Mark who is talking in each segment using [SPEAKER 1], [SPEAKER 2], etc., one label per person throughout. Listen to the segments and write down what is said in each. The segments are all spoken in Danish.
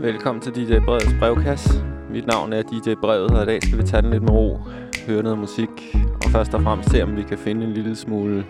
[SPEAKER 1] Velkommen til DJ Brevets brevkasse. Mit navn er DJ Brevet, og i dag skal vi tage den lidt med ro, høre noget musik, og først og fremmest se, om vi kan finde en lille smule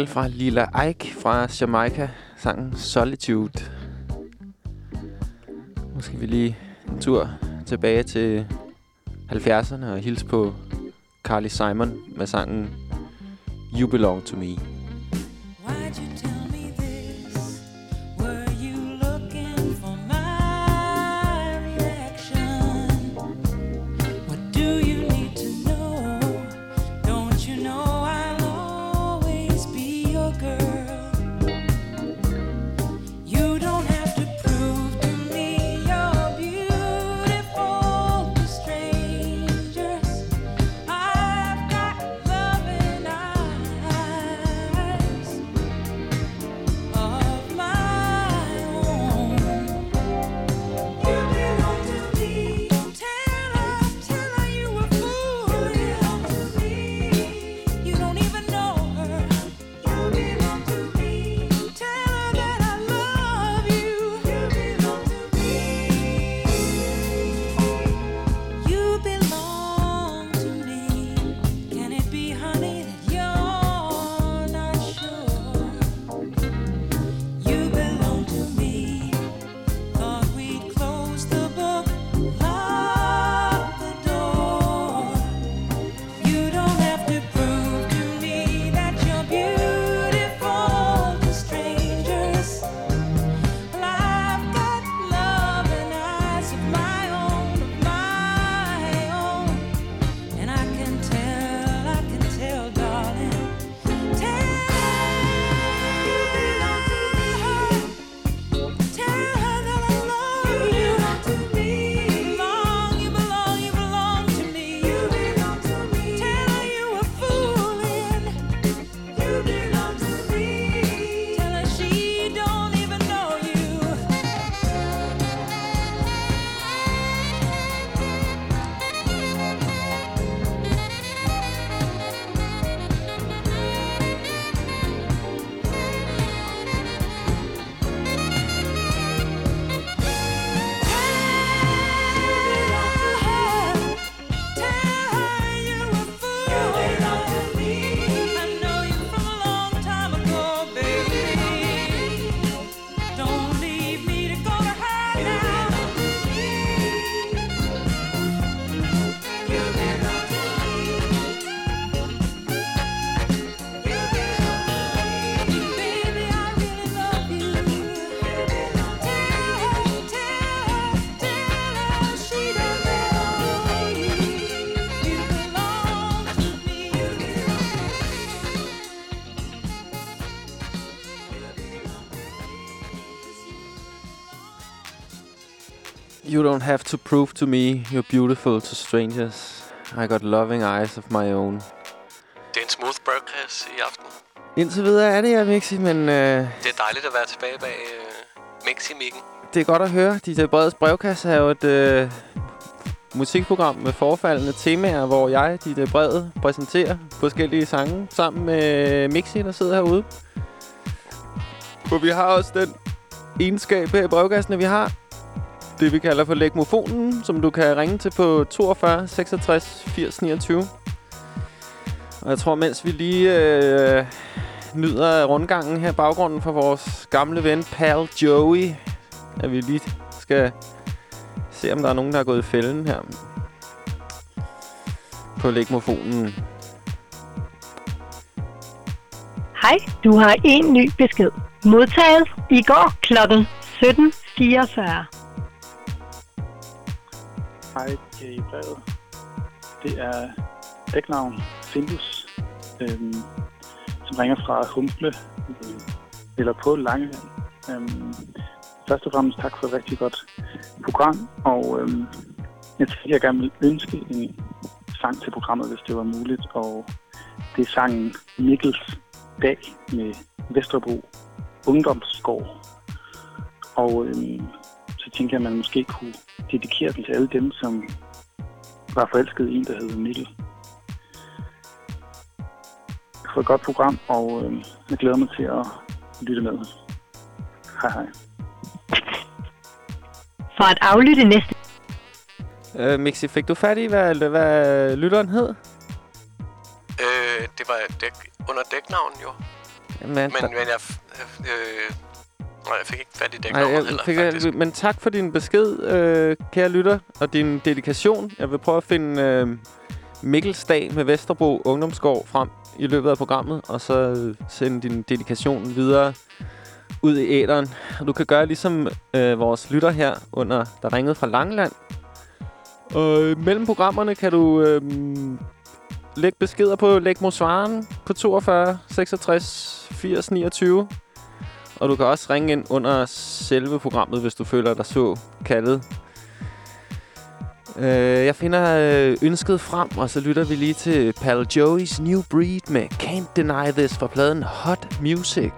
[SPEAKER 1] single fra Lila Ike fra Jamaica, sangen Solitude. Nu skal vi lige en tur tilbage til 70'erne og hilse på Carly Simon med sangen You Belong To Me.
[SPEAKER 2] You don't have to prove to me you're beautiful to strangers.
[SPEAKER 3] I got loving eyes of my own.
[SPEAKER 4] Det er en smooth broadcast i aften.
[SPEAKER 3] Indtil videre er det, jeg, Mixi, men øh,
[SPEAKER 4] Det er dejligt at være tilbage bag øh, Mixi-mikken.
[SPEAKER 3] det er godt at høre. DJ Breds brevkasse er jo et øh, musikprogram med forfaldende temaer, hvor jeg, DJ Bred, præsenterer forskellige sange sammen med Mixi, der sidder herude. For vi har også den egenskab her i brevkassen, at vi har det, vi kalder for legmofonen, som du kan ringe til på 42 66 80 29. Og jeg tror, mens vi lige øh, nyder rundgangen her baggrunden for vores gamle ven Pal Joey, at vi lige skal se, om der er nogen, der er gået i fælden her på legmofonen.
[SPEAKER 5] Hej, du har en ny besked. Modtaget i går klokken 17.44.
[SPEAKER 6] Hej, i brevet. Det er dæknavn Findus, øhm, som ringer fra Humble, øh, eller på Langeland. Øhm, først og fremmest tak for et rigtig godt program, og øhm, jeg tænkte, jeg gerne vil ønske en sang til programmet, hvis det var muligt, og det er sangen Mikkels Dag med Vesterbro Ungdomsgård. Og øhm, så tænker jeg, at man måske kunne dedikere den til alle dem, som var forelsket i en, der hed Mikkel. For et godt program, og øh, jeg glæder mig til at lytte med. Hej hej.
[SPEAKER 5] For at aflytte næste
[SPEAKER 3] Øh, Mixi, fik du fat i, hvad, hvad lytteren hed?
[SPEAKER 4] Øh, det var dæk, under dæknavn jo.
[SPEAKER 3] Jamen,
[SPEAKER 4] Men,
[SPEAKER 3] der-
[SPEAKER 4] men jeg... f- Øh, nej, jeg fik ikke fat i
[SPEAKER 3] Nej,
[SPEAKER 4] dæknavnet
[SPEAKER 3] jeg
[SPEAKER 4] heller,
[SPEAKER 3] fik,
[SPEAKER 4] faktisk.
[SPEAKER 3] men tak for din besked, øh, kære lytter, og din dedikation. Jeg vil prøve at finde øh, Mikkelsdag med Vesterbro Ungdomsgård frem i løbet af programmet, og så øh, sende din dedikation videre ud i æderen. Og du kan gøre ligesom øh, vores lytter her, under der ringede fra Langeland. Og øh, mellem programmerne kan du øh, lægge beskeder på Lægmosvaren på 42 66 80 29. Og du kan også ringe ind under selve programmet, hvis du føler dig så kaldet. Øh, jeg finder øh, ønsket frem, og så lytter vi lige til Pal Joey's New Breed med Can't Deny This fra pladen Hot Music.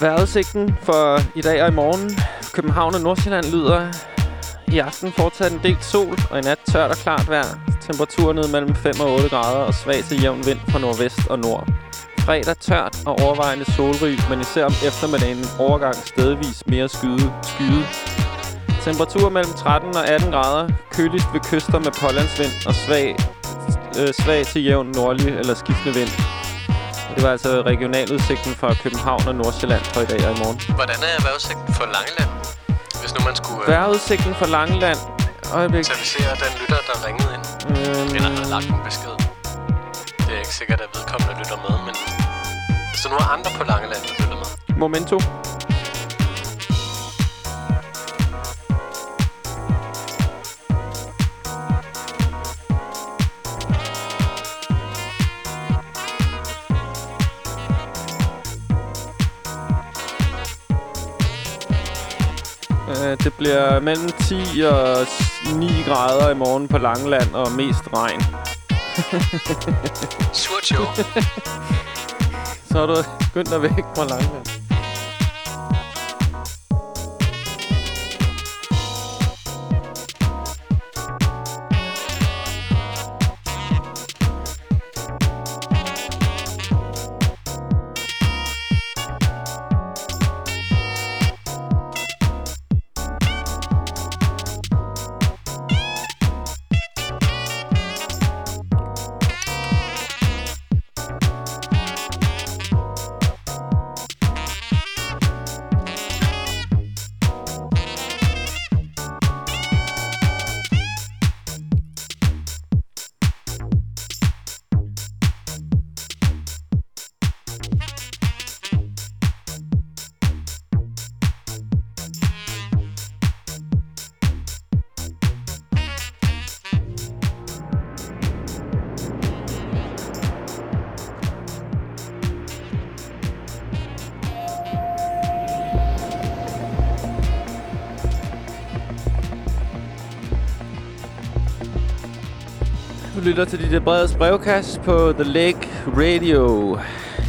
[SPEAKER 3] Vejrudsigten for i dag og i morgen. København og Nordsjælland lyder i aften fortsat en del sol, og i nat tørt og klart vejr. Temperaturen ned mellem 5 og 8 grader og svag til jævn vind fra nordvest og nord. Fredag tørt og overvejende solrig, men især om eftermiddagen overgang stedvis mere skyde. skyde. Temperatur mellem 13 og 18 grader. Køligst ved kyster med pålandsvind og svag, øh, svag til jævn nordlig eller skiftende vind. Det var altså regionaludsigten fra København og Nordsjælland for i dag og i morgen.
[SPEAKER 4] Hvordan er vejrudsigten for Langeland? Hvis nu man skulle øh,
[SPEAKER 3] Vejrudsigten for Langeland. Øjeblik.
[SPEAKER 4] servicere den lytter, der ringede ind.
[SPEAKER 3] Øhm,
[SPEAKER 4] Eller havde lagt en besked. Det er ikke sikkert, at vedkommende lytter med, men... Der nu er andre på Langeland, der lytter med.
[SPEAKER 3] Momento. Det bliver mellem 10 og 9 grader i morgen på Langeland og mest regn.
[SPEAKER 4] Surt jo.
[SPEAKER 3] Så er du begyndt at væk fra Langeland. Lytter til dit breds brevkast på The Lake Radio.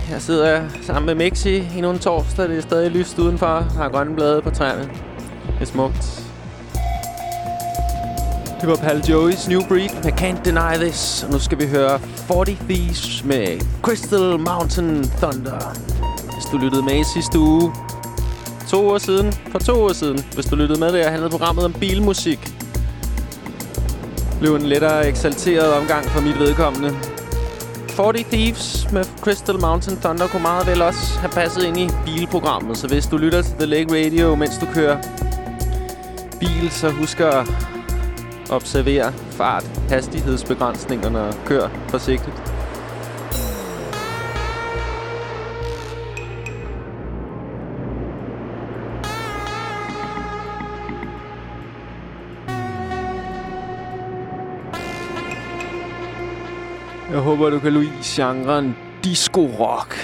[SPEAKER 3] Jeg sidder sammen med Mixi i en torsdag. Det er stadig lyst udenfor. Har grønne blade på træerne. Det er smukt. Det var Pal Joey's New Breed med Can't Deny This. Og nu skal vi høre 40 Thieves med Crystal Mountain Thunder. Hvis du lyttede med i sidste uge. To uger siden. For to uger siden. Hvis du lyttede med, det handlede programmet om bilmusik blev en lettere eksalteret omgang for mit vedkommende. 40 Thieves med Crystal Mountain Thunder kunne meget vel også have passet ind i bilprogrammet. Så hvis du lytter til The Lake Radio, mens du kører bil, så husk at observere fart, hastighedsbegrænsningerne og kør forsigtigt. Jeg håber, du kan lide genren disco-rock.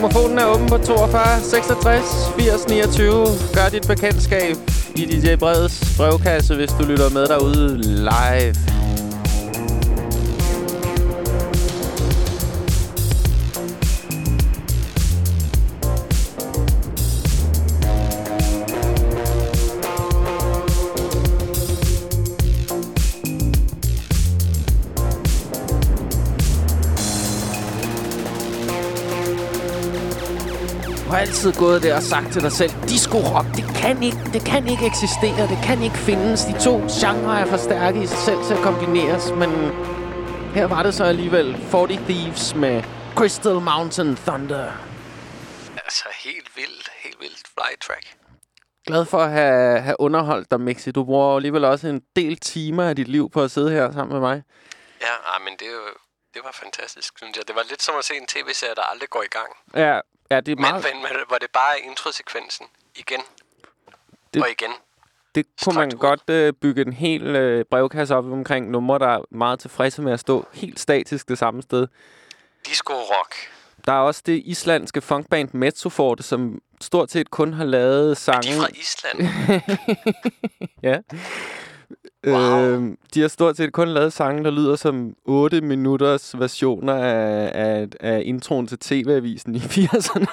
[SPEAKER 3] Rock. Er åben på 42 66 80 29. Gør dit bekendtskab i DJ Breds brevkasse, hvis du lytter med derude live. Altid gået der og sagt til dig selv, disco rock, det kan ikke, det kan ikke eksistere, det kan ikke findes. De to genrer er for stærke i sig selv til at kombineres, men her var det så alligevel 40 Thieves med Crystal Mountain Thunder.
[SPEAKER 4] Altså, helt vildt, helt vildt fly track.
[SPEAKER 3] Glad for at have, have underholdt dig, Mixi. Du bruger alligevel også en del timer af dit liv på at sidde her sammen med mig.
[SPEAKER 4] Ja, ah, men det, det var fantastisk, synes jeg. Det var lidt som at se en tv-serie, der aldrig går i gang.
[SPEAKER 3] Ja, ja det er meget...
[SPEAKER 4] men, men hvor det bare introsekvensen igen
[SPEAKER 3] Det-
[SPEAKER 4] og igen.
[SPEAKER 3] Det kunne man godt øh, bygge en hel øh, brevkasse op omkring numre, der er meget tilfredse med at stå helt statisk det samme sted.
[SPEAKER 4] Disco rock.
[SPEAKER 3] Der er også det islandske funkband Metsoforte, som stort set kun har lavet
[SPEAKER 4] De
[SPEAKER 3] sange...
[SPEAKER 4] er fra Island.
[SPEAKER 3] Ja.
[SPEAKER 4] Wow.
[SPEAKER 3] Øh, de har stort set kun lavet sange, der lyder som 8 minutters versioner af, af, af introen til TV-avisen i 80'erne.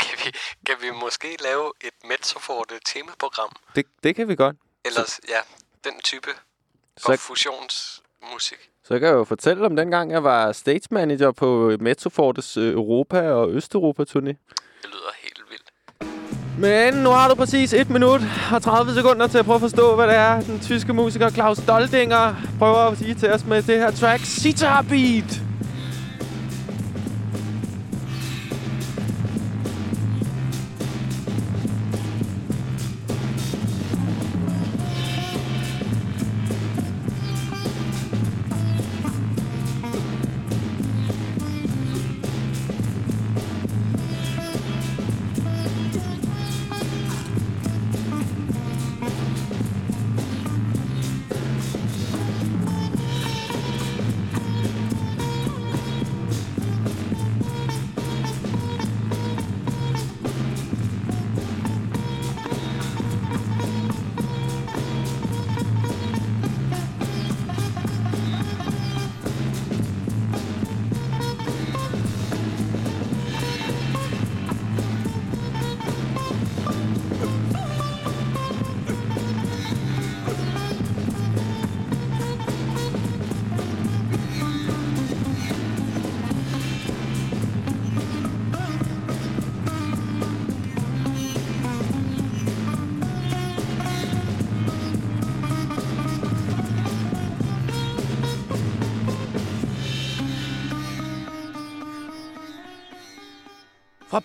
[SPEAKER 4] kan, vi, kan vi måske lave et Mezzoforte temaprogram?
[SPEAKER 3] det, det kan vi godt.
[SPEAKER 4] Ellers, ja, den type
[SPEAKER 3] Så-
[SPEAKER 4] så... fusionsmusik.
[SPEAKER 3] Så kan jeg jo fortælle om dengang, jeg var stage manager på Metsofortes øh, Europa- og Østeuropa-turné. Men nu har du præcis 1 minut og 30 sekunder til at prøve at forstå, hvad det er, den tyske musiker Claus Doldinger prøver at sige til os med det her track, Sitar Beat.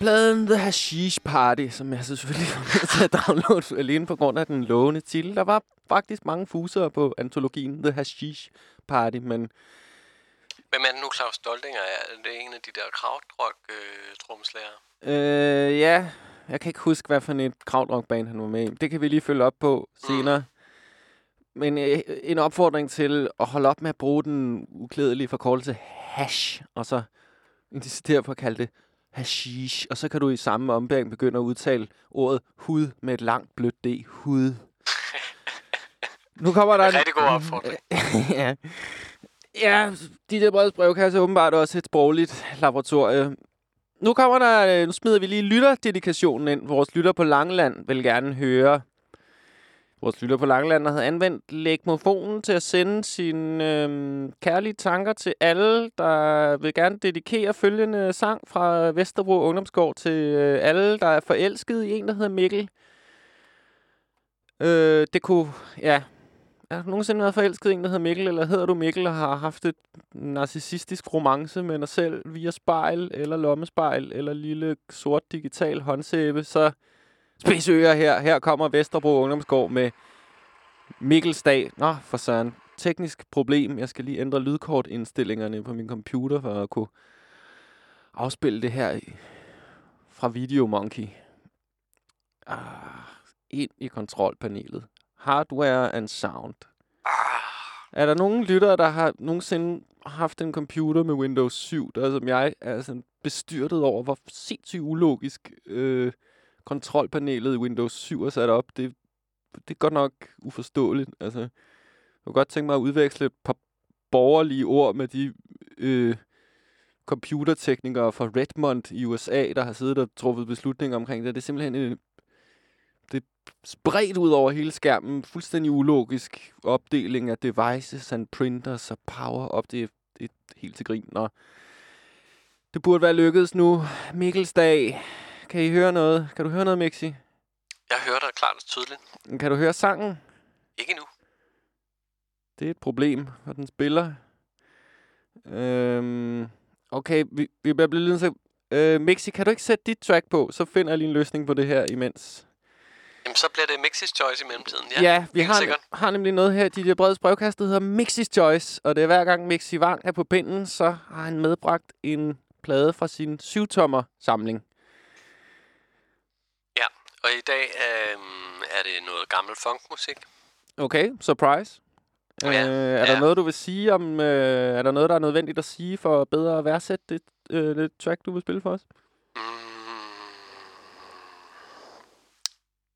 [SPEAKER 3] Pladen The Hashish Party, som jeg så selvfølgelig var med til at downloade alene på grund af den lovende titel. Der var faktisk mange fuser på antologien The Hashish Party, men
[SPEAKER 4] Hvem er det nu, Claus Doldinger? Er det en af de der krautrock-tromslærer?
[SPEAKER 3] Øh, ja. Jeg kan ikke huske, hvad for et krautrockband han var med i. Det kan vi lige følge op på senere. Men øh, en opfordring til at holde op med at bruge den uklædelige forkortelse hash, og så insistere på at kalde det hashish. Og så kan du i samme ombæring begynde at udtale ordet hud med et langt blødt D. Hud. Nu kommer der en...
[SPEAKER 4] Rigtig god opfordring.
[SPEAKER 3] ja. Ja, de der breds brevkasse er åbenbart også et sprogligt laboratorie. Nu kommer der, øh, nu smider vi lige lytterdedikationen ind. Vores lytter på Langeland vil gerne høre. Vores lytter på Langeland havde anvendt lægmofonen til at sende sine øhm, kærlige tanker til alle, der vil gerne dedikere følgende sang fra Vesterbro Ungdomsgård til øh, alle, der er forelsket i en, der hedder Mikkel. Øh, det kunne, ja, Er du nogensinde været forelsket i en, der hedder Mikkel, eller hedder du Mikkel og har haft et narcissistisk romance med dig selv via spejl, eller lommespejl, eller lille sort digital håndsæbe, så spidsøer her. Her kommer Vesterbro Ungdomsgård med Mikkelsdag. Nå, for søren. Teknisk problem. Jeg skal lige ændre lydkortindstillingerne på min computer, for at kunne afspille det her fra fra Videomonkey. Ah, ind i kontrolpanelet. Hardware and sound.
[SPEAKER 4] Ah,
[SPEAKER 3] Er der nogen lyttere, der har nogensinde haft en computer med Windows 7, der som jeg er sådan bestyrtet over, hvor sindssygt ulogisk øh, kontrolpanelet i Windows 7 er sat op. Det, det er godt nok uforståeligt. Altså, jeg kunne godt tænke mig at udveksle et par borgerlige ord med de øh, computerteknikere fra Redmond i USA, der har siddet og truffet beslutninger omkring det. Det er simpelthen en, det er spredt ud over hele skærmen. Fuldstændig ulogisk opdeling af devices and printers og power op. Det, er- det er helt til grin. Nå. Det burde være lykkedes nu. Mikkelsdag. Kan I høre noget? Kan du høre noget, Mixi?
[SPEAKER 4] Jeg hører dig klart og tydeligt.
[SPEAKER 3] Kan du høre sangen?
[SPEAKER 4] Ikke nu.
[SPEAKER 3] Det er et problem, og den spiller. Øhm, okay, vi, vi bliver blevet lidt så... Øh, Mixi, kan du ikke sætte dit track på? Så finder jeg lige en løsning på det her imens.
[SPEAKER 4] Jamen, så bliver det Mixis Choice i mellemtiden. Ja,
[SPEAKER 3] Ja, vi har,
[SPEAKER 4] sikkert.
[SPEAKER 3] har nemlig noget her i DJ Breds brevkast, der hedder Mixis Choice. Og det er hver gang Mixi Wang er på pinden, så har han medbragt en plade fra sin syvtommer samling.
[SPEAKER 4] Ja, og i dag øhm, er det noget gammel funkmusik.
[SPEAKER 3] Okay, surprise.
[SPEAKER 4] Ja,
[SPEAKER 3] Øh, er der
[SPEAKER 4] ja.
[SPEAKER 3] noget, du vil sige om... Øh, er der noget, der er nødvendigt at sige for bedre at værdsætte det, øh, det track, du vil spille for os?
[SPEAKER 4] Mm.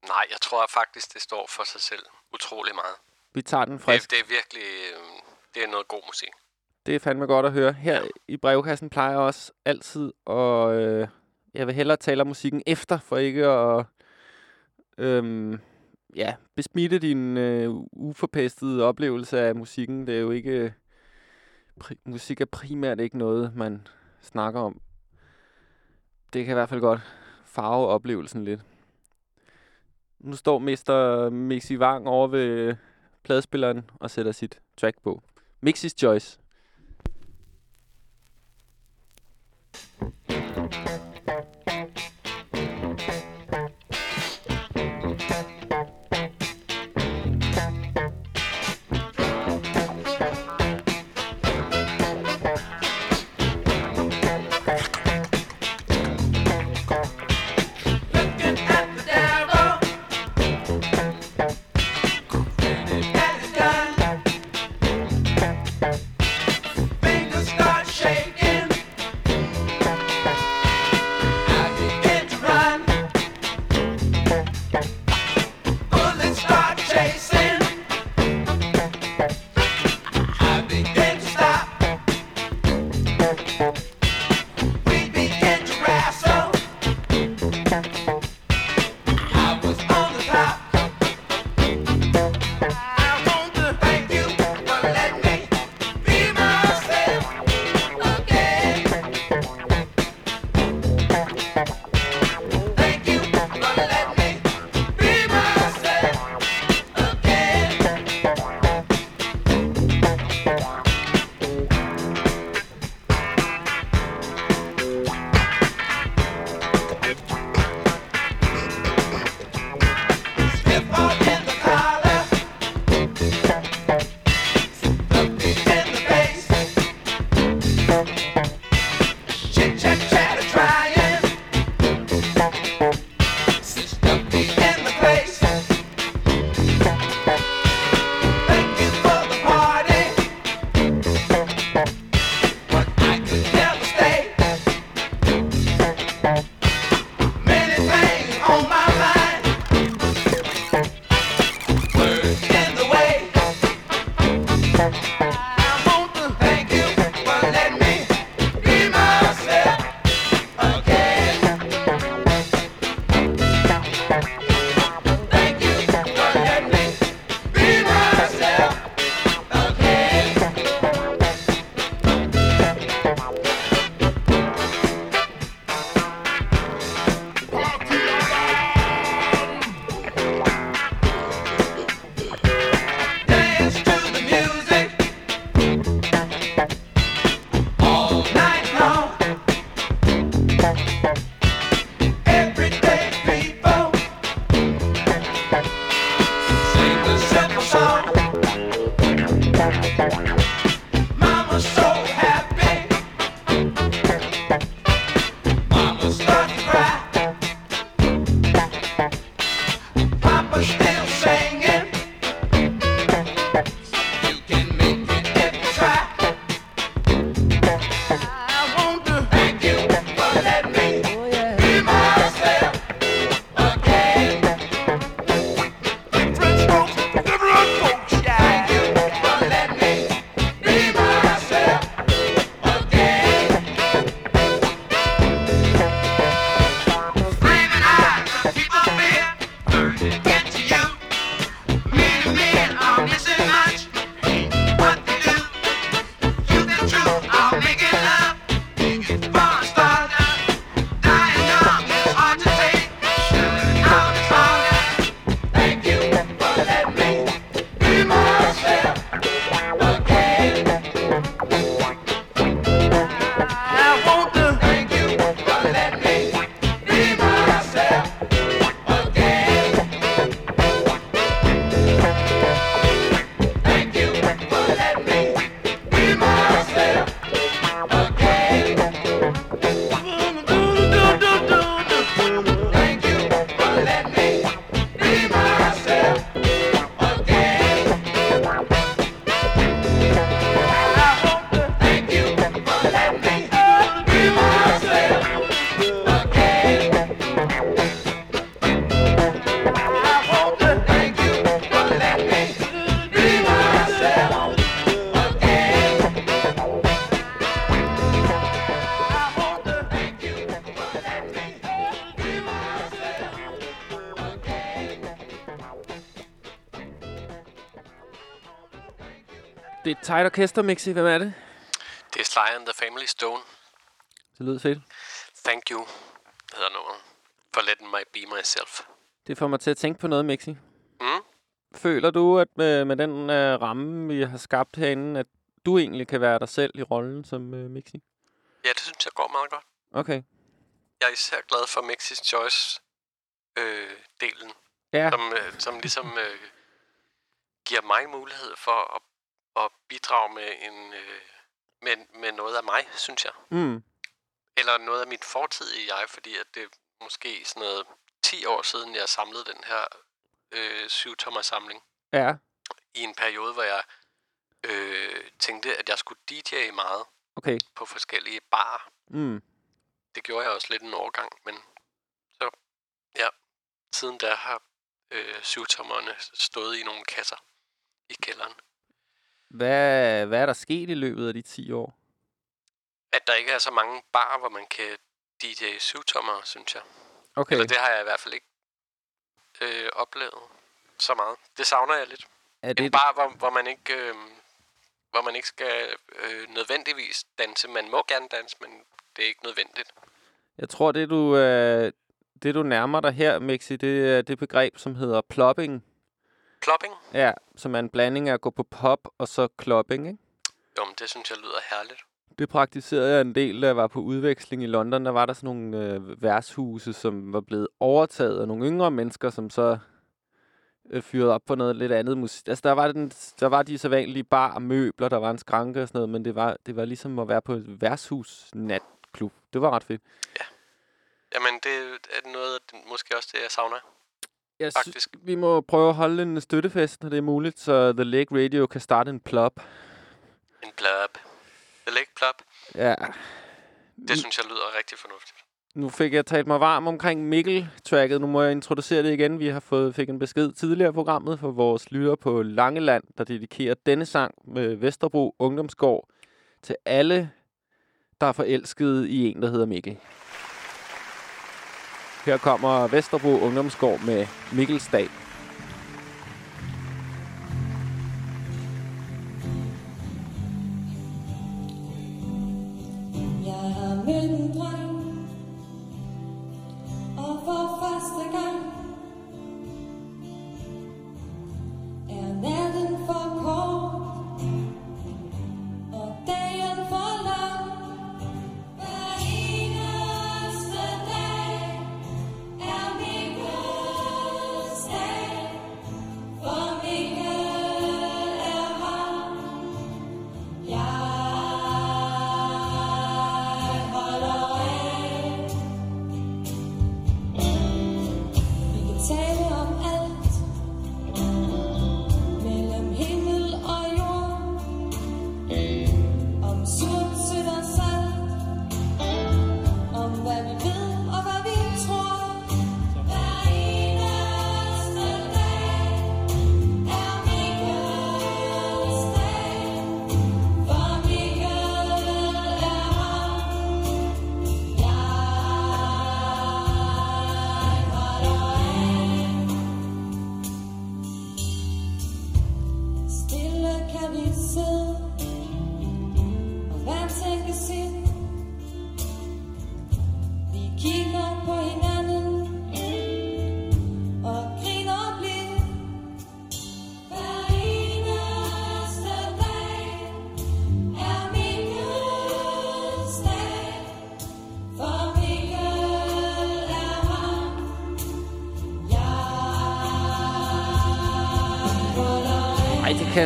[SPEAKER 4] Nej, jeg tror faktisk, det står for sig selv utrolig meget.
[SPEAKER 3] Vi tager den frisk.
[SPEAKER 4] Det, det er virkelig øh, det er noget god musik.
[SPEAKER 3] Det er fandme godt at høre. Her i brevkassen plejer jeg også altid at... Øh, jeg vil hellere tale om musikken efter, for ikke at øhm, ja, besmitte din øh, uforpestede oplevelse af musikken. Det er jo ikke... Øh, pri- musik er primært ikke noget, man snakker om. Det kan i hvert fald godt farve oplevelsen lidt. Nu står Mester Mixi Wang over ved øh, pladespilleren og sætter sit track på. Mixis Choice. Tight orkester, Mixi. Hvem er det?
[SPEAKER 4] Det er Sly and the Family Stone.
[SPEAKER 3] Det lyder fedt.
[SPEAKER 4] Thank you, hedder nummeret. For letting me be myself.
[SPEAKER 3] Det får mig til at tænke på noget, Mixi.
[SPEAKER 4] Mm?
[SPEAKER 3] Føler du, at med, med den uh, ramme, vi har skabt herinde, at du egentlig kan være dig selv i rollen som uh, Mixi?
[SPEAKER 4] Ja, det synes jeg går meget godt.
[SPEAKER 3] Okay.
[SPEAKER 4] Jeg er især glad for Mixis Choice-delen,
[SPEAKER 3] Ja,
[SPEAKER 4] som, øh, som ligesom øh, giver mig mulighed for at, at bidrage med, en, øh, med, med noget af mig, synes jeg.
[SPEAKER 3] mm.
[SPEAKER 4] Eller noget af mit fortidige jeg, fordi at det er måske sådan noget 10 år siden, jeg samlede den her øh, syvtommer samling.
[SPEAKER 3] ja.
[SPEAKER 4] I en periode, hvor jeg øh, tænkte, at jeg skulle DJ'e meget
[SPEAKER 3] Okay.
[SPEAKER 4] på forskellige barer.
[SPEAKER 3] Mm.
[SPEAKER 4] Det gjorde jeg også lidt en overgang, men så, ja, siden da har øh, syvtommerne stået i nogle kasser i kælderen.
[SPEAKER 3] Hvad, hvad er der sket i løbet af de 10 år?
[SPEAKER 4] At der ikke er så mange barer, hvor man kan DJ syvtommer, synes jeg.
[SPEAKER 3] Okay.
[SPEAKER 4] Eller det har jeg i hvert fald ikke øh, oplevet så meget. Det savner jeg lidt.
[SPEAKER 3] er
[SPEAKER 4] En
[SPEAKER 3] det,
[SPEAKER 4] bar, hvor, hvor man ikke... Øh, hvor man ikke skal øh, nødvendigvis danse. Man må gerne danse, men det er ikke nødvendigt.
[SPEAKER 3] jeg tror, det du, øh, det du nærmer dig her, Mixi, det er det begreb, som hedder plopping.
[SPEAKER 4] Plopping?
[SPEAKER 3] Ja, som er en blanding af at gå på pop og så klopping, ikke?
[SPEAKER 4] Jo, men det synes jeg lyder herligt.
[SPEAKER 3] Det praktiserede jeg en del, da jeg var på udveksling i London. Der var der sådan nogle øh, værtshuse, som var blevet overtaget af nogle yngre mennesker, som så øh, fyrede op på noget lidt andet musik. Altså, der var, den, der var de så vanlige bar og møbler, der var en skranke og sådan noget, men det var, det var ligesom at være på et værtshus natklub. Det var ret fedt.
[SPEAKER 4] Jamen, det er noget måske også det, jeg savner.
[SPEAKER 3] Jeg
[SPEAKER 4] Faktisk.
[SPEAKER 3] Synes, vi må prøve at holde en støttefest, når det er muligt, så The Lake Radio kan starte en plop.
[SPEAKER 4] En blub. The Lake Plop.
[SPEAKER 3] Ja.
[SPEAKER 4] Det synes jeg lyder rigtig fornuftigt.
[SPEAKER 3] Nu fik jeg talt mig varm omkring Mikkel-tracket. Nu må jeg introducere det igen. Vi har fået fik en besked tidligere i programmet for vores lytter på Langeland, der dedikerer denne sang med Vesterbro Ungdomsgård til alle, der er forelskede i en, der hedder Mikkel. Her kommer Vesterbro Ungdomsgård med Mikkelsdag.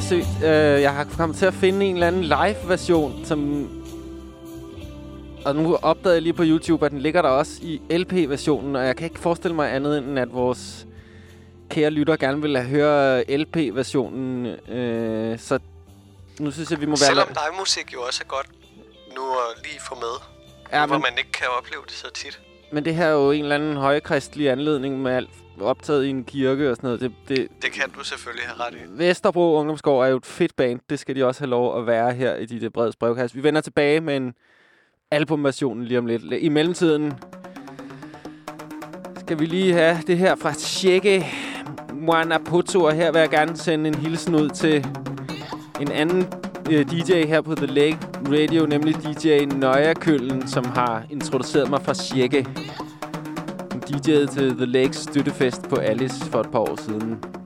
[SPEAKER 3] Jeg søgt. Øh, jeg har kommet til at finde en eller anden live-version, som... Og nu opdagede jeg lige på YouTube, at den ligger der også i LP-versionen, og jeg kan ikke forestille mig andet, end at vores kære lytter gerne vil have høre LP-versionen. Øh, så nu synes jeg, vi må være...
[SPEAKER 4] Selvom live musik jo også er godt nu at lige få med.
[SPEAKER 3] ja,
[SPEAKER 4] hvor
[SPEAKER 3] men,
[SPEAKER 4] man ikke kan opleve det så tit.
[SPEAKER 3] men det her er jo en eller anden højkristelig anledning med alt optaget i en kirke og sådan noget. Det, det,
[SPEAKER 4] Det kan du selvfølgelig have ret i.
[SPEAKER 3] Vesterbro Ungdomsgård er jo et fedt band. Det skal de også have lov at være her i de breds brevkast. Vi vender tilbage med en albumversion lige om lidt. I mellemtiden skal vi lige have det her fra Tjekke Mwanapoto. Og her vil jeg gerne sende en hilsen ud til en anden øh, DJ her på The Lake Radio, nemlig DJ Nøja Køllen, som har introduceret mig for Sjække. Hun DJ'ede til The Lakes støttefest på Alice for et par år siden.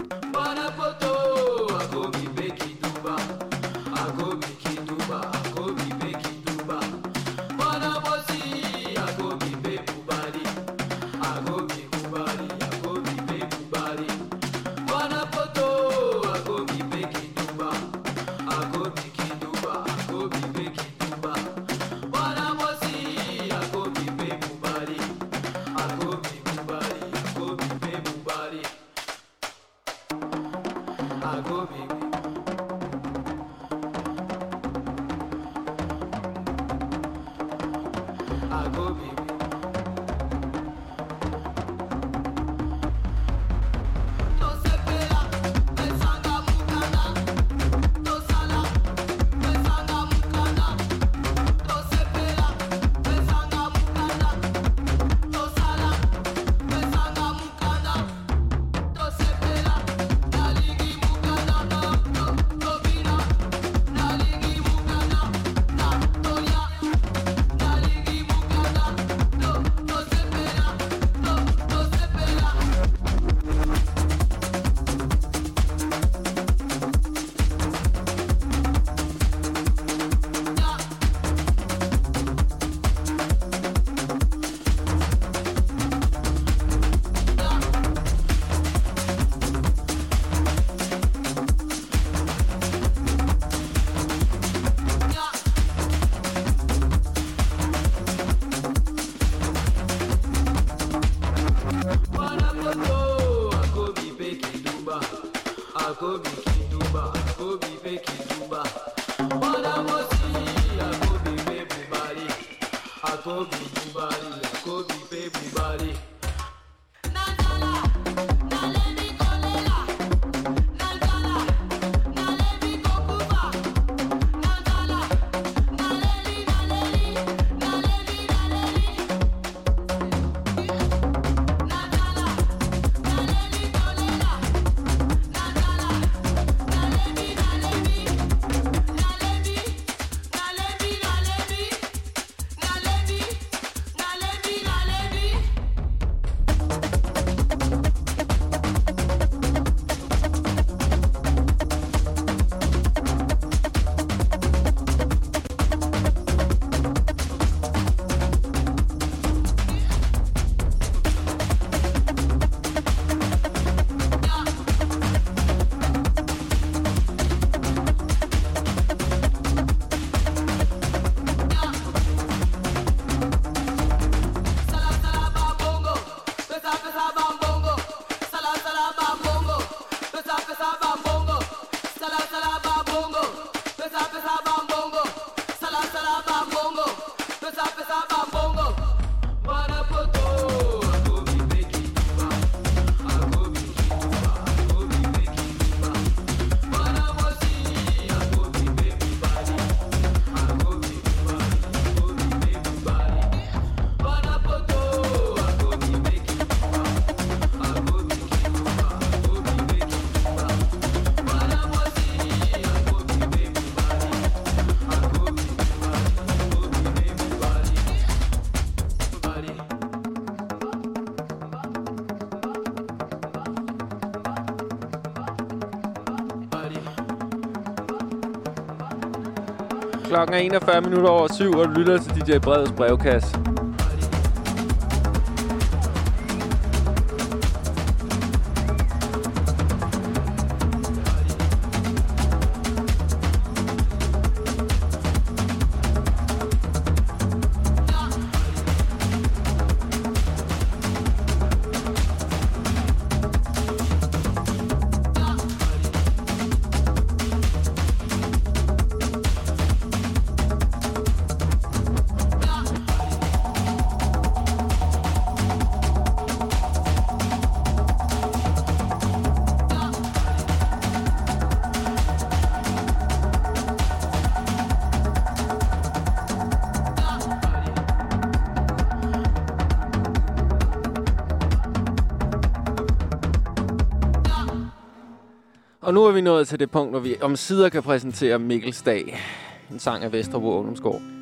[SPEAKER 3] Klokken er 41 minutter over syv, og du lytter til DJ Breds brevkasse.
[SPEAKER 7] Nu er vi nået til det punkt, hvor vi om sider kan præsentere Mikkels Dag. En sang af Vesterbro Ungdomsgård.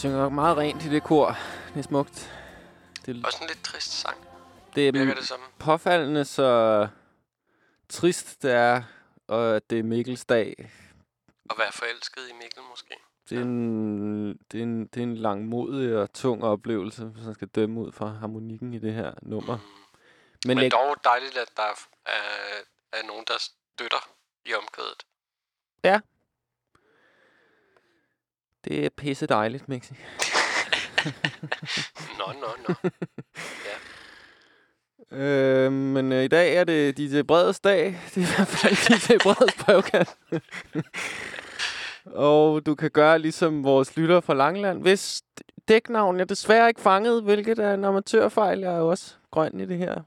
[SPEAKER 7] Synger meget rent i det kor. Det er smukt. Det,
[SPEAKER 4] Også en lidt trist sang,
[SPEAKER 7] det er
[SPEAKER 4] virker det som.
[SPEAKER 7] påfaldende så trist det er, og at det er Mikkels dag.
[SPEAKER 4] At være forelsket i Mikkel måske.
[SPEAKER 7] Det er, en, det, er en, det er en langmodig og tung oplevelse, hvis man skal dømme ud fra harmonikken i det her nummer.
[SPEAKER 4] Mm.
[SPEAKER 7] Men,
[SPEAKER 4] Men dog dejligt, at der er, er, er nogen, der støtter i omkvædet.
[SPEAKER 7] Det er pisse dejligt, Mixi.
[SPEAKER 4] Nå, nå, nå.
[SPEAKER 7] Øh, men øh, i dag er det DJ Breds dag. Det er i hvert fald DJ Breds brevkasse. og du kan gøre ligesom vores lytter fra Langland. Hvis dæknavn er desværre ikke fanget, hvilket er en amatørfejl. Jeg er jo også grøn i det her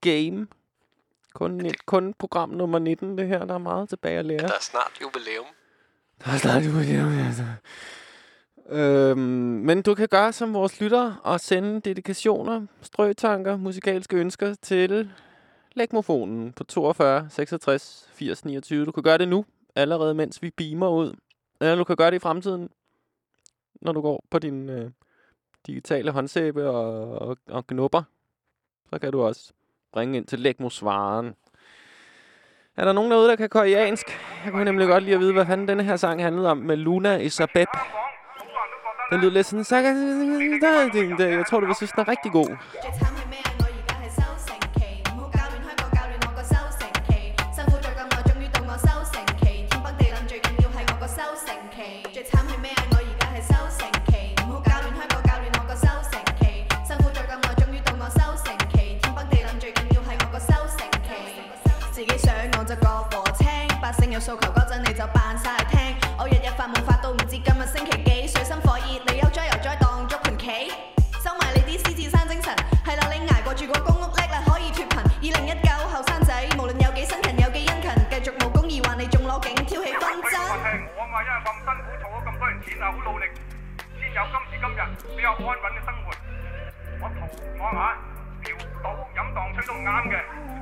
[SPEAKER 7] game. Kun, kun program nummer 19, det her. Der er meget tilbage at lære.
[SPEAKER 4] Der er snart jubilæum.
[SPEAKER 7] Der er snart jubilæum, altså. Øhm, men du kan gøre som vores lytter og sende dedikationer, strøtanker, musikalske ønsker til lægmofonen på 42 66 80 29. Du kan gøre det nu, allerede mens vi beamer ud. Eller du kan gøre det i fremtiden, når du går på din øh, digitale håndsæbe og, og, og knupper. Så kan du også ringe ind til lægmosvaren. Er der nogen derude, der kan koreansk? Jeg kunne nemlig godt lide at vide, hvad fanden denne her sang handlede om med Luna Isabeb. Den lyder lidt sådan... Jeg tror, du vil synes, den er rigtig god.
[SPEAKER 8] 訴求嗰陣你就扮晒聽，我日日發夢發到唔知今日星期幾，水深火熱你悠哉悠哉當捉盘棋，收埋你啲獅子山精神，係啦你捱過住個公屋叻啦可以脱貧，二零一九後生仔無論有幾辛勤有幾殷勤，繼續無功而還你仲攞景挑起紛爭。
[SPEAKER 9] 係我嘛，因為咁辛苦儲咗咁多年錢啊，好努力，先有今時今日比较安穩嘅生活。我塗我眼嫖賭飲蕩吹都唔啱嘅，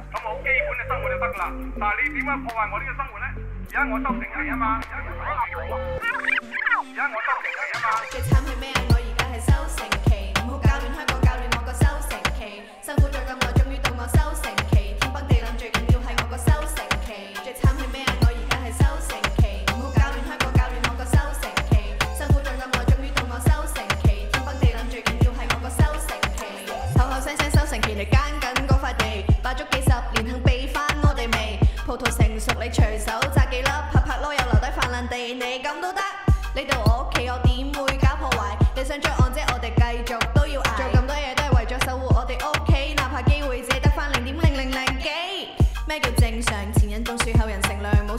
[SPEAKER 9] 咁好基本嘅生活就得啦。但系你點解破壞我呢個生活咧？而家我收成期啊嘛，而家我收成期啊嘛。
[SPEAKER 8] 最慘係咩啊？我而家係收成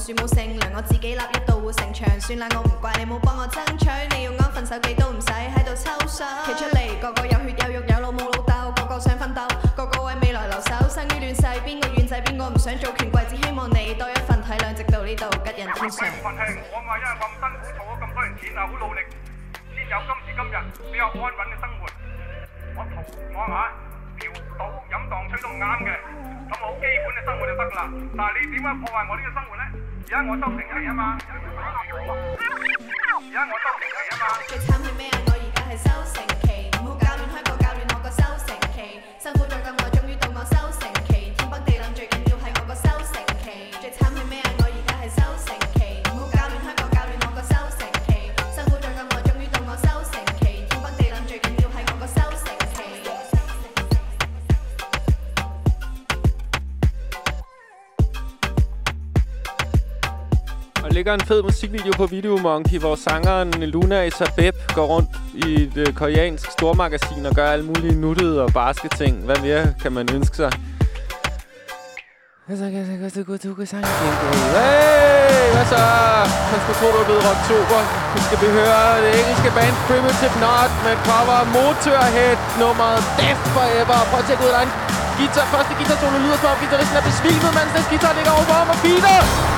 [SPEAKER 8] 冇樹冇乘涼，我自己立一道護城牆。算啦，我唔怪你冇帮我争取，你要安分守己都唔使喺度抽水。企出嚟，个个有血有肉有老母老豆，个个想奮鬥，個個為未来留守。生于乱世，邊個遠仔边个唔想做权贵，只希望你多一份体谅，直到呢度吉人天相。
[SPEAKER 9] 份係我嘛，因為咁辛苦儲咗咁多年钱啊，好努力，先有今时今日比较安稳嘅生活。我同我眼嫖賭飲蕩吹都唔啱嘅，咁我好基本嘅生活就得啦。但系你点解破坏我呢个生活咧？而家我收成期啊嘛，而家我收成期啊嘛。
[SPEAKER 8] 最慘係咩啊？我而家係收成
[SPEAKER 3] ligger en fed musikvideo på Video Monkey, hvor sangeren Luna Isabeb går rundt i et øh, koreansk stormagasin og gør alle mulige nuttede og barske ting. Hvad mere kan man ønske sig? Hey, hvad så? Man skulle tro, det var blevet rocktober. Nu skal vi høre det engelske band Primitive Not med cover Motorhead nummeret Death Forever. Prøv at tjekke ud, der er en guitar. Første guitar solo lyder som om guitaristen er besvimet, mens den guitar ligger over ham og
[SPEAKER 4] beater.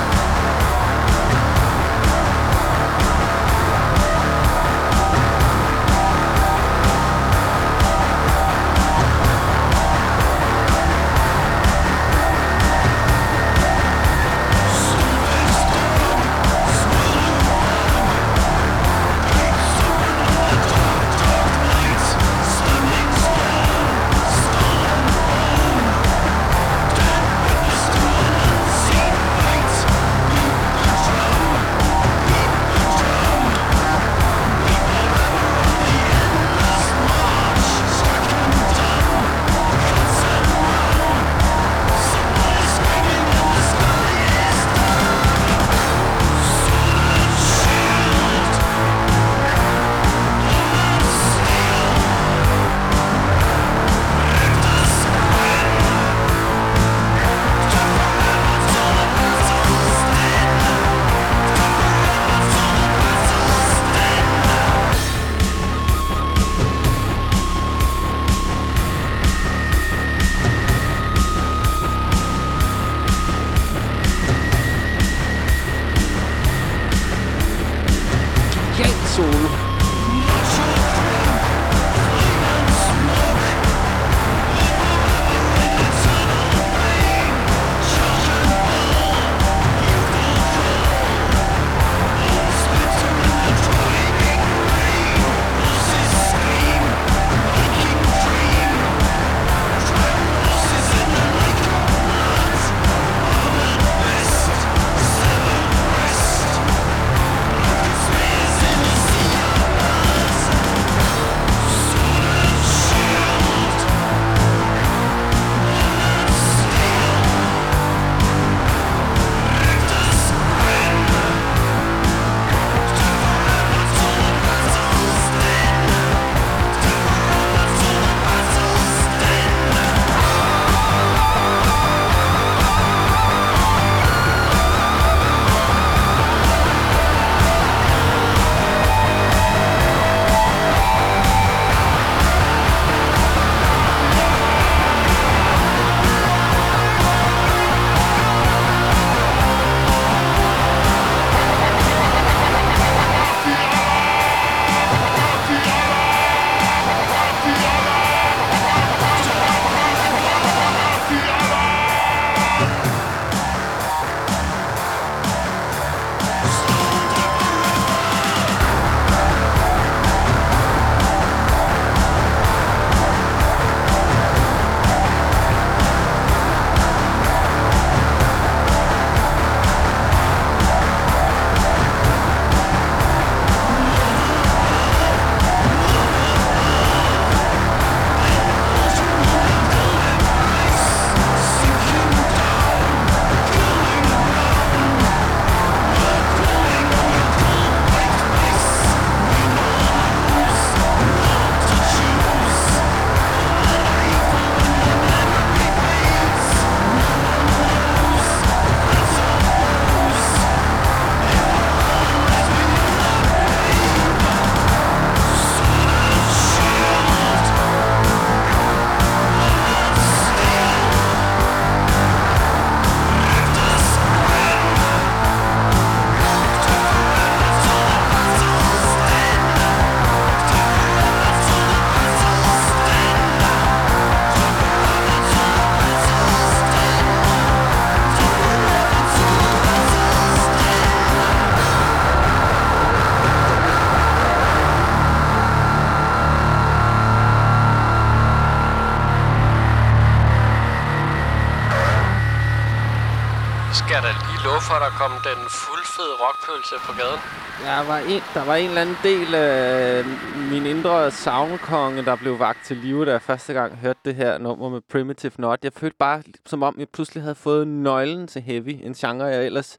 [SPEAKER 4] Rockpølse på gaden.
[SPEAKER 3] Der var, en, der var en eller anden del af min indre savnekonge, der blev vagt til live, da jeg første gang hørte det her nummer med Primitive Not. Jeg følte bare, som om jeg pludselig havde fået nøglen til heavy. En genre, jeg ellers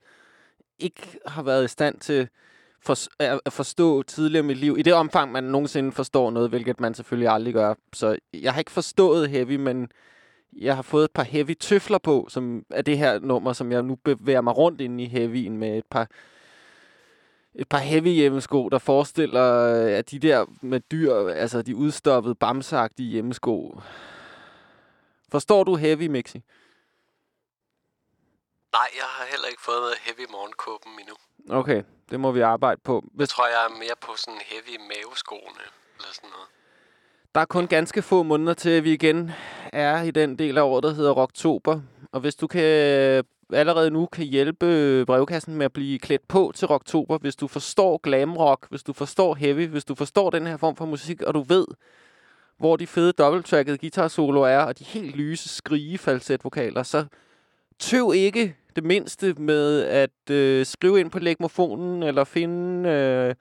[SPEAKER 3] ikke har været i stand til for, at at forstå tidligere i mit liv. I det omfang, man nogensinde forstår noget, hvilket man selvfølgelig aldrig gør. Så jeg har ikke forstået heavy, men jeg har fået et par heavy tøfler på, som er det her nummer, som jeg nu bevæger mig rundt inde i heavyen med et par et par heavy hjemmesko, der forestiller øh, at de der med dyr, altså de udstoppede, bamseagtige hjemmesko. Forstår du heavy, Mixi?
[SPEAKER 4] Nej, jeg har heller ikke fået heavy morgenkåben endnu.
[SPEAKER 3] Okay, det må vi arbejde på.
[SPEAKER 4] Jeg
[SPEAKER 3] Hvis,
[SPEAKER 4] tror, jeg er mere på sådan heavy maveskoene, eller sådan noget.
[SPEAKER 3] der er kun ganske få måneder til, at vi igen er i den del af året, der hedder Rocktober. Og hvis du kan allerede nu kan hjælpe brevkassen med at blive klædt på til Rocktober, hvis du forstår glam rock, hvis du forstår heavy, hvis du forstår den her form for musik, og du ved, hvor de fede dobbelttrackede guitar-soloer er, og de helt lyse skrige falsetvokaler, så tøv ikke det mindste med at øh, skrive ind på legmofonen, eller finde øh,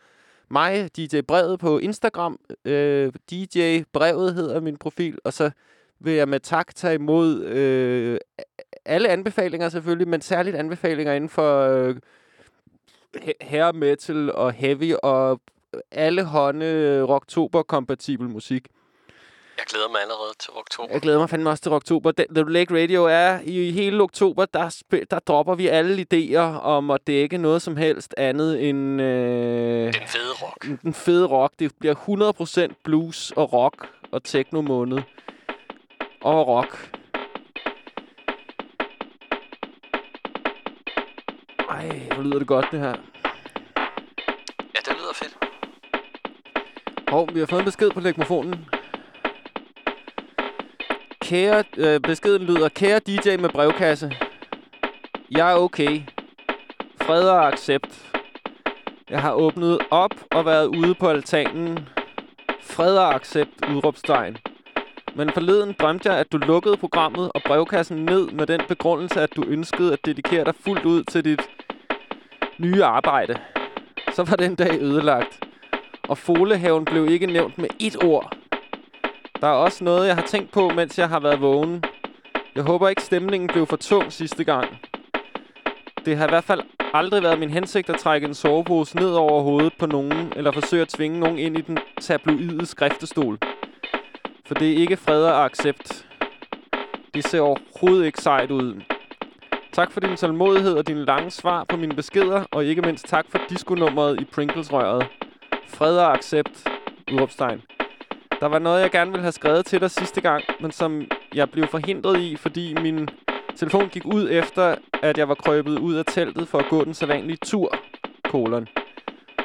[SPEAKER 3] mig, DJ Brevet, på Instagram. Øh, DJ Brevet hedder min profil, og så vil jeg med tak tage imod øh, alle anbefalinger selvfølgelig, men særligt anbefalinger inden for øh, hair metal og heavy og alle hånde rocktober-kompatibel musik.
[SPEAKER 4] Jeg glæder mig allerede til oktober.
[SPEAKER 3] Jeg glæder mig fandme også til oktober. The Lake Radio er i hele oktober, der, der dropper vi alle idéer om at dække noget som helst andet end øh,
[SPEAKER 4] Den fede rock.
[SPEAKER 3] den fede rock. Det bliver 100% blues og rock og techno måned. Og rock. Ej, hvor lyder det godt, det her.
[SPEAKER 4] Ja, det lyder fedt.
[SPEAKER 3] Hov, vi har fået en besked på legmofonen. Kære, øh, beskeden lyder, kære DJ med brevkasse. Jeg er okay. Fred og accept. Jeg har åbnet op og været ude på altanen. Fred og accept, udråbstegn. Men forleden drømte jeg, at du lukkede programmet og brevkassen ned med den begrundelse, at du ønskede at dedikere dig fuldt ud til dit nye arbejde. Så var den dag ødelagt og Folehaven blev ikke nævnt med ét ord. Der er også noget, jeg har tænkt på, mens jeg har været vågen. Jeg håber ikke, stemningen blev for tung sidste gang. Det har i hvert fald aldrig været min hensigt at trække en sovepose ned over hovedet på nogen, eller forsøge at tvinge nogen ind i den tabloide skriftestol. For det er ikke fred og accept. Det ser overhovedet ikke sejt ud. Tak for din tålmodighed og dine lange svar på mine beskeder, og ikke mindst tak for diskonummeret i Pringles-røret. Fred og accept. Udråbstegn. Der var noget, jeg gerne ville have skrevet til dig sidste gang, men som jeg blev forhindret i, fordi min telefon gik ud efter, at jeg var krøbet ud af teltet for at gå den sædvanlige tur. Kolon.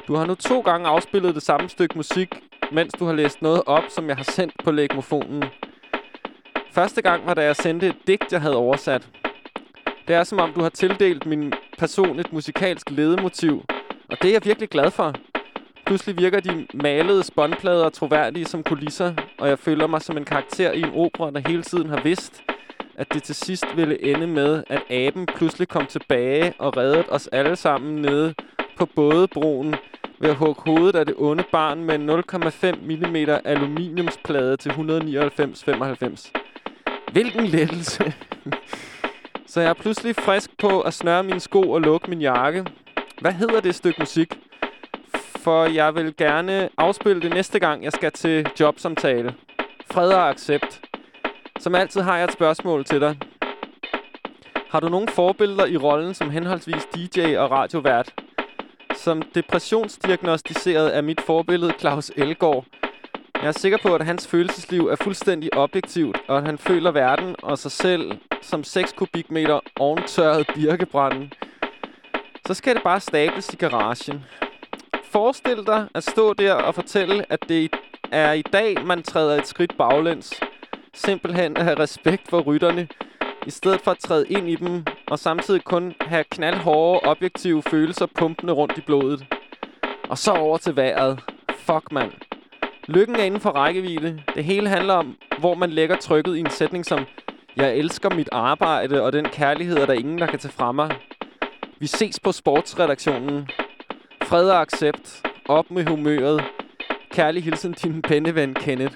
[SPEAKER 3] Du har nu to gange afspillet det samme stykke musik, mens du har læst noget op, som jeg har sendt på lægmofonen. Første gang var, da jeg sendte et digt, jeg havde oversat. Det er som om, du har tildelt min person et musikalsk ledemotiv, og det er jeg virkelig glad for. Pludselig virker de malede spåndplader troværdige som kulisser, og jeg føler mig som en karakter i en opera, der hele tiden har vidst, at det til sidst ville ende med, at aben pludselig kom tilbage og reddede os alle sammen nede på bådebroen ved at hugge hovedet af det onde barn med en 0,5 mm aluminiumsplade til 199,95. Hvilken lettelse! Så jeg er pludselig frisk på at snøre mine sko og lukke min jakke. Hvad hedder det stykke musik? For jeg vil gerne afspille det næste gang, jeg skal til jobsamtale. Fred og accept. Som altid har jeg et spørgsmål til dig. Har du nogle forbilleder i rollen som henholdsvis DJ og radiovært? Som depressionsdiagnostiseret er mit forbillede Claus Elgård. Jeg er sikker på, at hans følelsesliv er fuldstændig objektivt, og at han føler verden og sig selv som 6 kubikmeter ovntørret birkebrænde. Så skal det bare stables i garagen. Forestil dig at stå der og fortælle, at det er i dag, man træder et skridt baglæns. Simpelthen at have respekt for rytterne, i stedet for at træde ind i dem, og samtidig kun have knaldhårde, objektive følelser pumpende rundt i blodet. Og så over til vejret. Fuck, mand. Lykken er inden for rækkevidde. Det hele handler om, hvor man lægger trykket i en sætning som jeg elsker mit arbejde, og den kærlighed er der ingen, der kan tage fra mig. Vi ses på sportsredaktionen. Fred og accept. Op med humøret. Kærlig hilsen, din penneven Kenneth.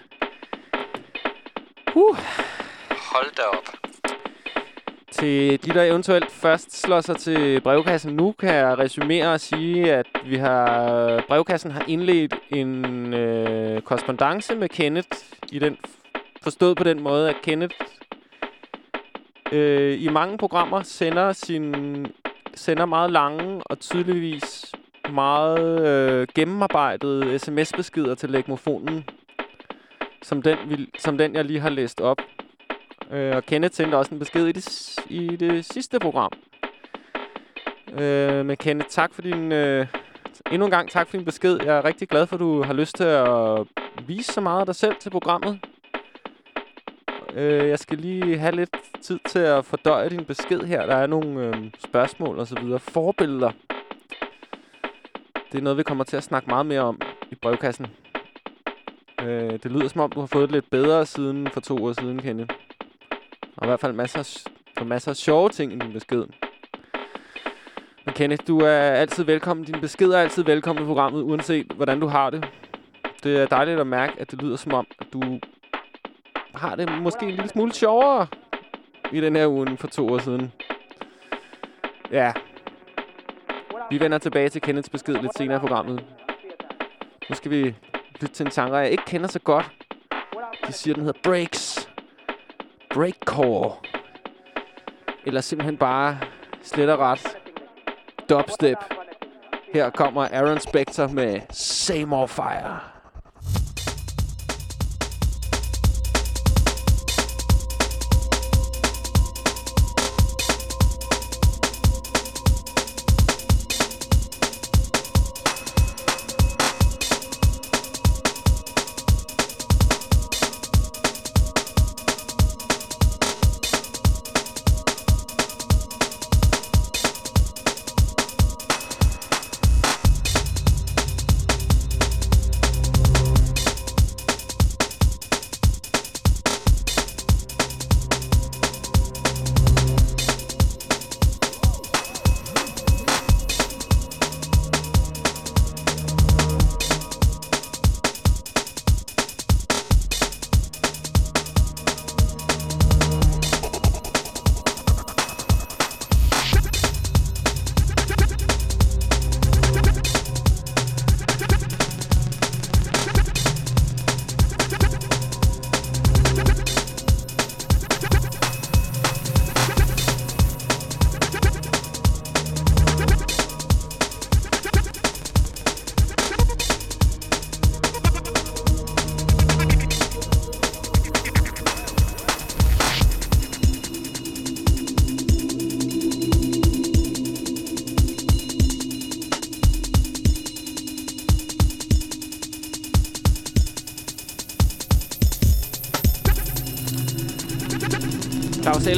[SPEAKER 3] Uh.
[SPEAKER 4] Hold da op.
[SPEAKER 3] Til de, der eventuelt først slår sig til brevkassen nu, kan jeg resumere og sige, at vi har brevkassen har indledt en øh, korrespondence med Kenneth, i den, forstået på den måde, at Kenneth øh, i mange programmer sender sin sender meget lange og tydeligvis meget øh, gennemarbejdede sms-beskeder til legmofonen, som den, vi, som den, jeg lige har læst op. Øh, og Kenneth sendte også en besked i det, i det sidste program. Øh, men Kenneth, tak for din... Øh, endnu en gang tak for din besked. Jeg er rigtig glad for, at du har lyst til at vise så meget af dig selv til programmet. Øh, jeg skal lige have lidt tid til at fordøje din besked her. Der er nogle øh, spørgsmål og så videre. Forbilleder. Det er noget, vi kommer til at snakke meget mere om i brevkassen. Øh, det lyder som om, du har fået det lidt bedre siden for to år siden, Kenneth. Og i hvert fald masser af, masser af sjove ting i din besked. Men Kenneth, du er altid velkommen. Din besked er altid velkommen i programmet, uanset hvordan du har det. Det er dejligt at mærke, at det lyder som om, at du har det måske en lille smule sjovere i den her uge for to år siden. Ja. Vi vender tilbage til Kenneths besked lidt senere i programmet. Nu skal vi lytte til en sang, jeg ikke kender så godt. De siger, den hedder Breaks. Breakcore. Eller simpelthen bare slet og ret dubstep. Her kommer Aaron Spector med Same More Fire.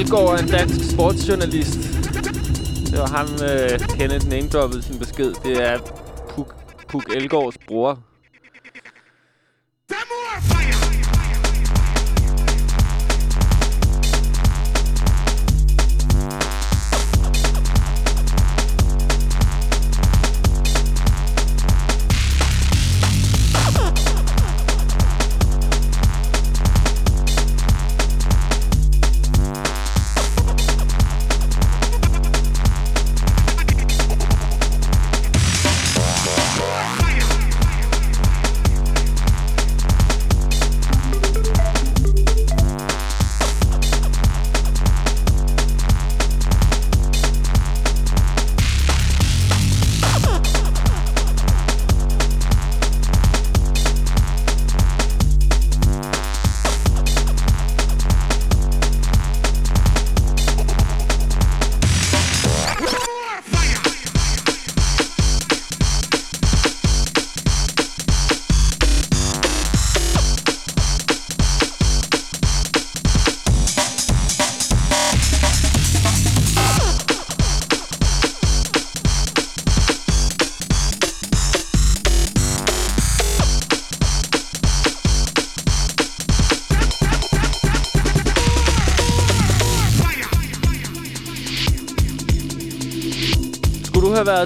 [SPEAKER 3] Elgård er en dansk sportsjournalist. Det var ham, øh, Kenneth name sin besked. Det er Puk, Puk Elgårds bror.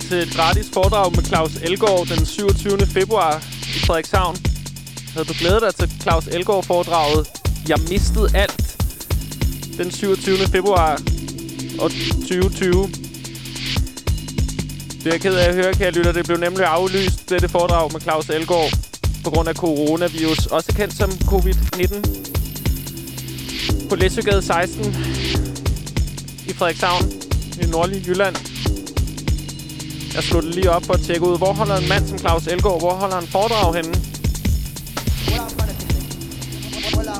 [SPEAKER 3] Til et øh, gratis foredrag med Claus Elgård den 27. februar i Frederikshavn. Havde du glædet dig til Claus Elgård-foredraget Jeg mistede alt den 27. februar og 2020. Det er jeg ked af at høre, kære lytter. Det blev nemlig aflyst, dette foredrag med Claus Elgård, på grund af coronavirus, også kendt som covid-19 på Læsøgade 16 i Frederikshavn i nordlige Jylland. Jeg slog det lige op for at tjekke ud, hvor holder en mand som Claus Elgaard, hvor holder han foredrag henne?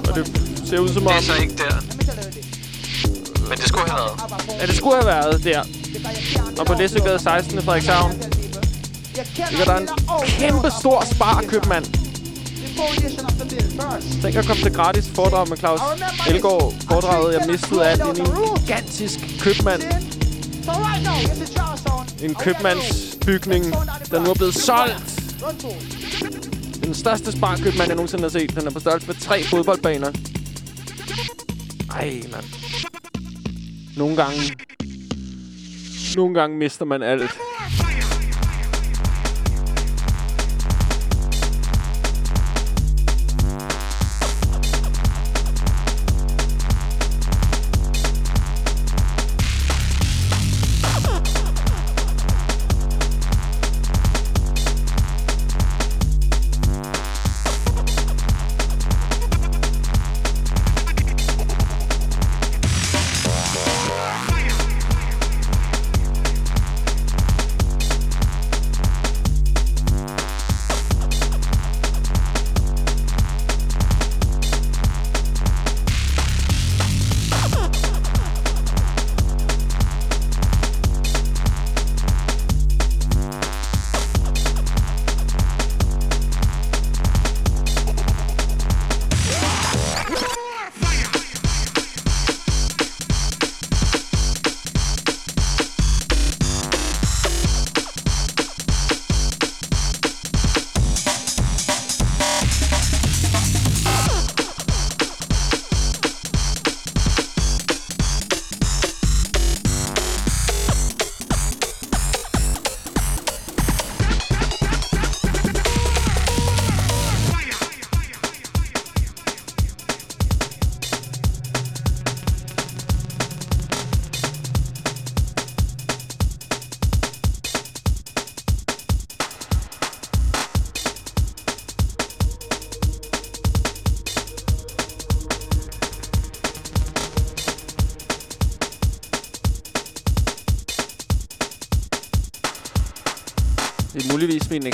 [SPEAKER 3] Og det ser ud som om...
[SPEAKER 4] Det er så ikke der. Men det skulle have været.
[SPEAKER 3] Ja, det skulle have været der. Og på Læsøgade 16 i Frederikshavn. Ligger der en kæmpe stor sparkøbmand. Tænk at komme til gratis foredrag med Claus Elgaard. Foredraget, jeg mistede alt i en gigantisk købmand. En købmandsbygning, der nu er blevet solgt. Den største sparkøbmand, jeg nogensinde har set. Den er på størrelse med tre fodboldbaner. Ej, mand. Nogle gange... Nogle gange mister man alt.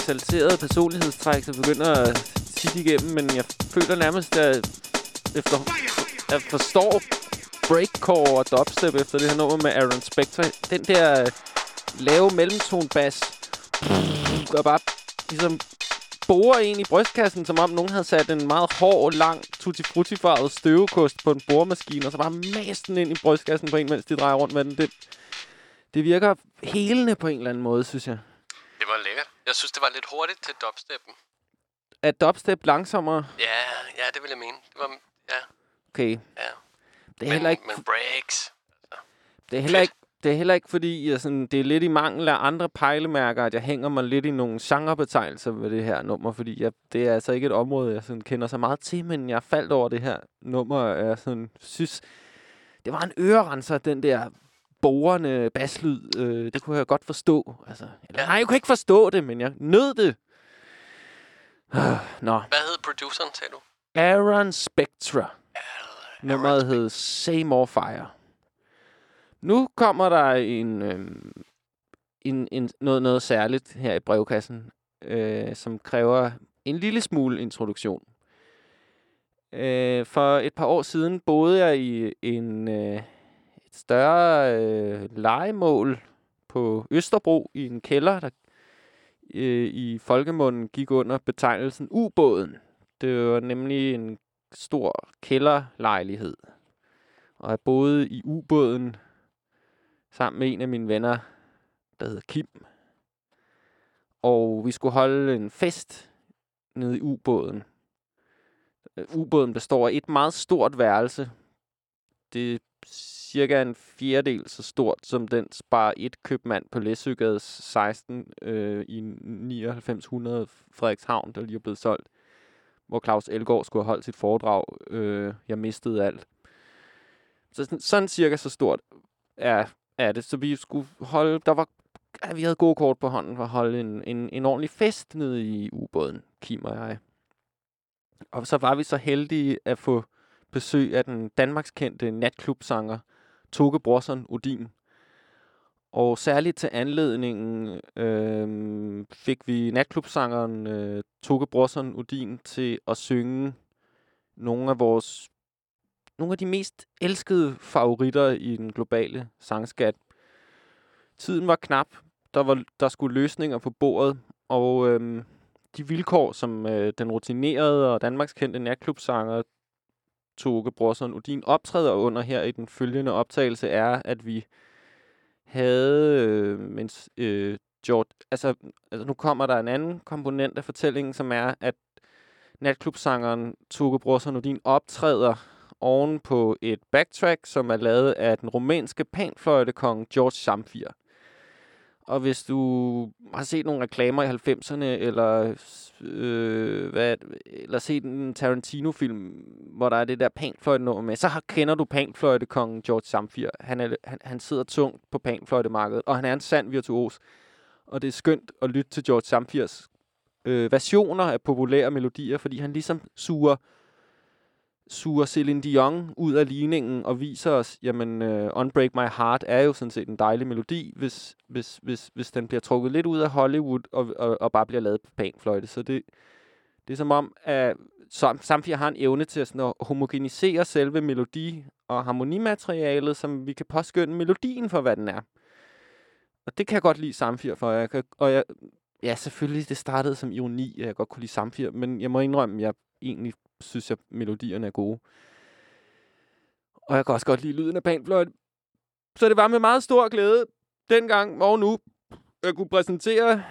[SPEAKER 3] Muligvis eksalterede personlighedstræk, som begynder at tit igennem, men jeg føler nærmest, at efter, jeg forstår breakcore og dubstep efter det her nummer med Aaron Spector. Den der øh, lave mellemtonbass, der bare ligesom borer en i brystkassen, som om nogen havde sat en meget hård, lang, tutti frutti farvet støvekost på en boremaskine, og så bare mast den ind i brystkassen på en, mens de drejer rundt med den. Det, det virker helende på en eller anden måde, synes jeg.
[SPEAKER 4] Det var lækkert. Jeg synes, det var lidt hurtigt til dubsteppen.
[SPEAKER 3] Er dubstep langsommere?
[SPEAKER 4] Ja, ja, det vil jeg mene. Det var, ja,
[SPEAKER 3] Okay.
[SPEAKER 4] ja.
[SPEAKER 3] Det er
[SPEAKER 4] Men,
[SPEAKER 3] heller ikke,
[SPEAKER 4] men breaks.
[SPEAKER 3] det er heller ikke, det er heller ikke fordi, jeg sådan, det er lidt i mangel af andre pejlemærker, at jeg hænger mig lidt i nogle genrebetegnelser ved det her nummer, fordi jeg, det er altså ikke et område, jeg sådan kender så meget til, men jeg faldt over det her nummer, og jeg sådan, synes, det var en ørerenser, den der borende baslyd. Øh, det kunne jeg godt forstå. Altså, eller. Nej, jeg kunne ikke forstå det, men jeg nød det. Ah, Nå,
[SPEAKER 4] Hvad hed produceren, sagde du?
[SPEAKER 3] Aaron Spectra. Nummeret hed Say More Fire. Nu kommer der en, øhm, en, en, noget, noget særligt her i brevkassen, øh, som kræver en lille smule introduktion. Øh, for et par år siden boede jeg i en, øh, større øh, legemål på Østerbro i en kælder, der øh, i folkemunden gik under betegnelsen ubåden. Det var nemlig en stor kælderlejlighed. Og jeg boede i ubåden sammen med en af mine venner, der hedder Kim. Og vi skulle holde en fest nede i ubåden. Øh, ubåden består af et meget stort værelse. Det cirka en fjerdedel så stort som den Spar 1 købmand på Læsøgade 16 øh, i 9900 Frederikshavn, der lige er blevet solgt. Hvor Claus Elgaard skulle have holdt sit foredrag. Øh, jeg mistede alt. Så sådan, sådan cirka så stort er, er det. Så vi skulle holde... Der var, ja, vi havde gode kort på hånden for at holde en, en, en ordentlig fest nede i ubåden, Kim og jeg. Og så var vi så heldige at få besøg af den Danmarkskendte natklubsanger Toge Brorson Odin. Og særligt til anledningen øh, fik vi natklubsangeren øh, Toge Brorson Odin til at synge nogle af vores nogle af de mest elskede favoritter i den globale sangskat. Tiden var knap. Der var der skulle løsninger på bordet, og øh, de vilkår, som øh, den rutinerede og Danmarkskendte natklubsanger Toge Brorson Odin optræder under her i den følgende optagelse, er, at vi havde, øh, mens øh, George, altså, altså nu kommer der en anden komponent af fortællingen, som er, at natklubsangeren Toge Brorson Odin optræder oven på et backtrack, som er lavet af den rumænske panfløjtekong George Samfir. Og hvis du har set nogle reklamer i 90'erne, eller, øh, hvad, eller set en Tarantino-film, hvor der er det der panfløjtenummer med, så har, kender du panfløjtekongen George Samfir. Han, er, han, han sidder tungt på panfløjtemarkedet, og han er en sand virtuos. Og det er skønt at lytte til George Samfirs øh, versioner af populære melodier, fordi han ligesom suger suger Celine Dion ud af ligningen og viser os, jamen, uh, Unbreak My Heart er jo sådan set en dejlig melodi, hvis, hvis, hvis, hvis den bliver trukket lidt ud af Hollywood og, og, og bare bliver lavet på panfløjte. Så det, det er som om, at Sam- Samfir har en evne til at, sådan, at homogenisere selve melodi- og harmonimaterialet, som vi kan påskynde melodien for, hvad den er. Og det kan jeg godt lide Samfir for. Jeg kan, og jeg, ja, selvfølgelig, det startede som ironi, at jeg godt kunne lide Samfir, men jeg må indrømme, at jeg egentlig synes, jeg, melodierne er gode. Og jeg kan også godt lide lyden af panfløjt. Så det var med meget stor glæde dengang og nu, jeg kunne præsentere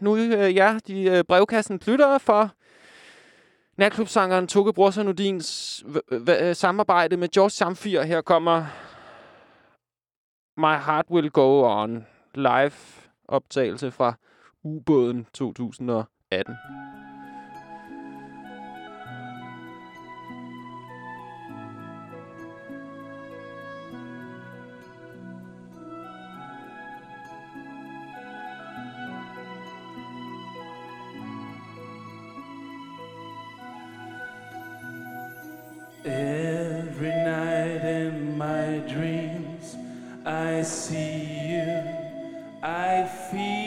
[SPEAKER 3] nu øh, jer, de øh, brevkassen lyttere for natklubsangeren Tukke Brorsen Udins øh, samarbejde med George Samfir. Her kommer My Heart Will Go On live optagelse fra ubåden 2018.
[SPEAKER 10] Every night in my dreams, I see you, I feel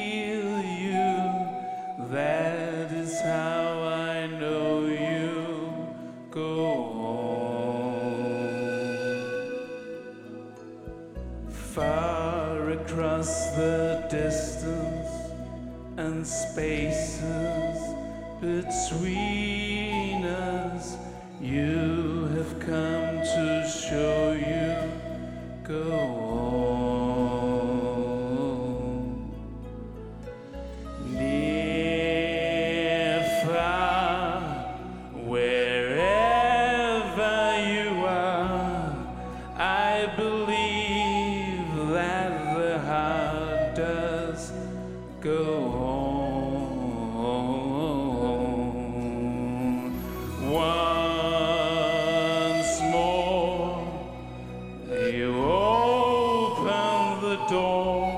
[SPEAKER 10] door,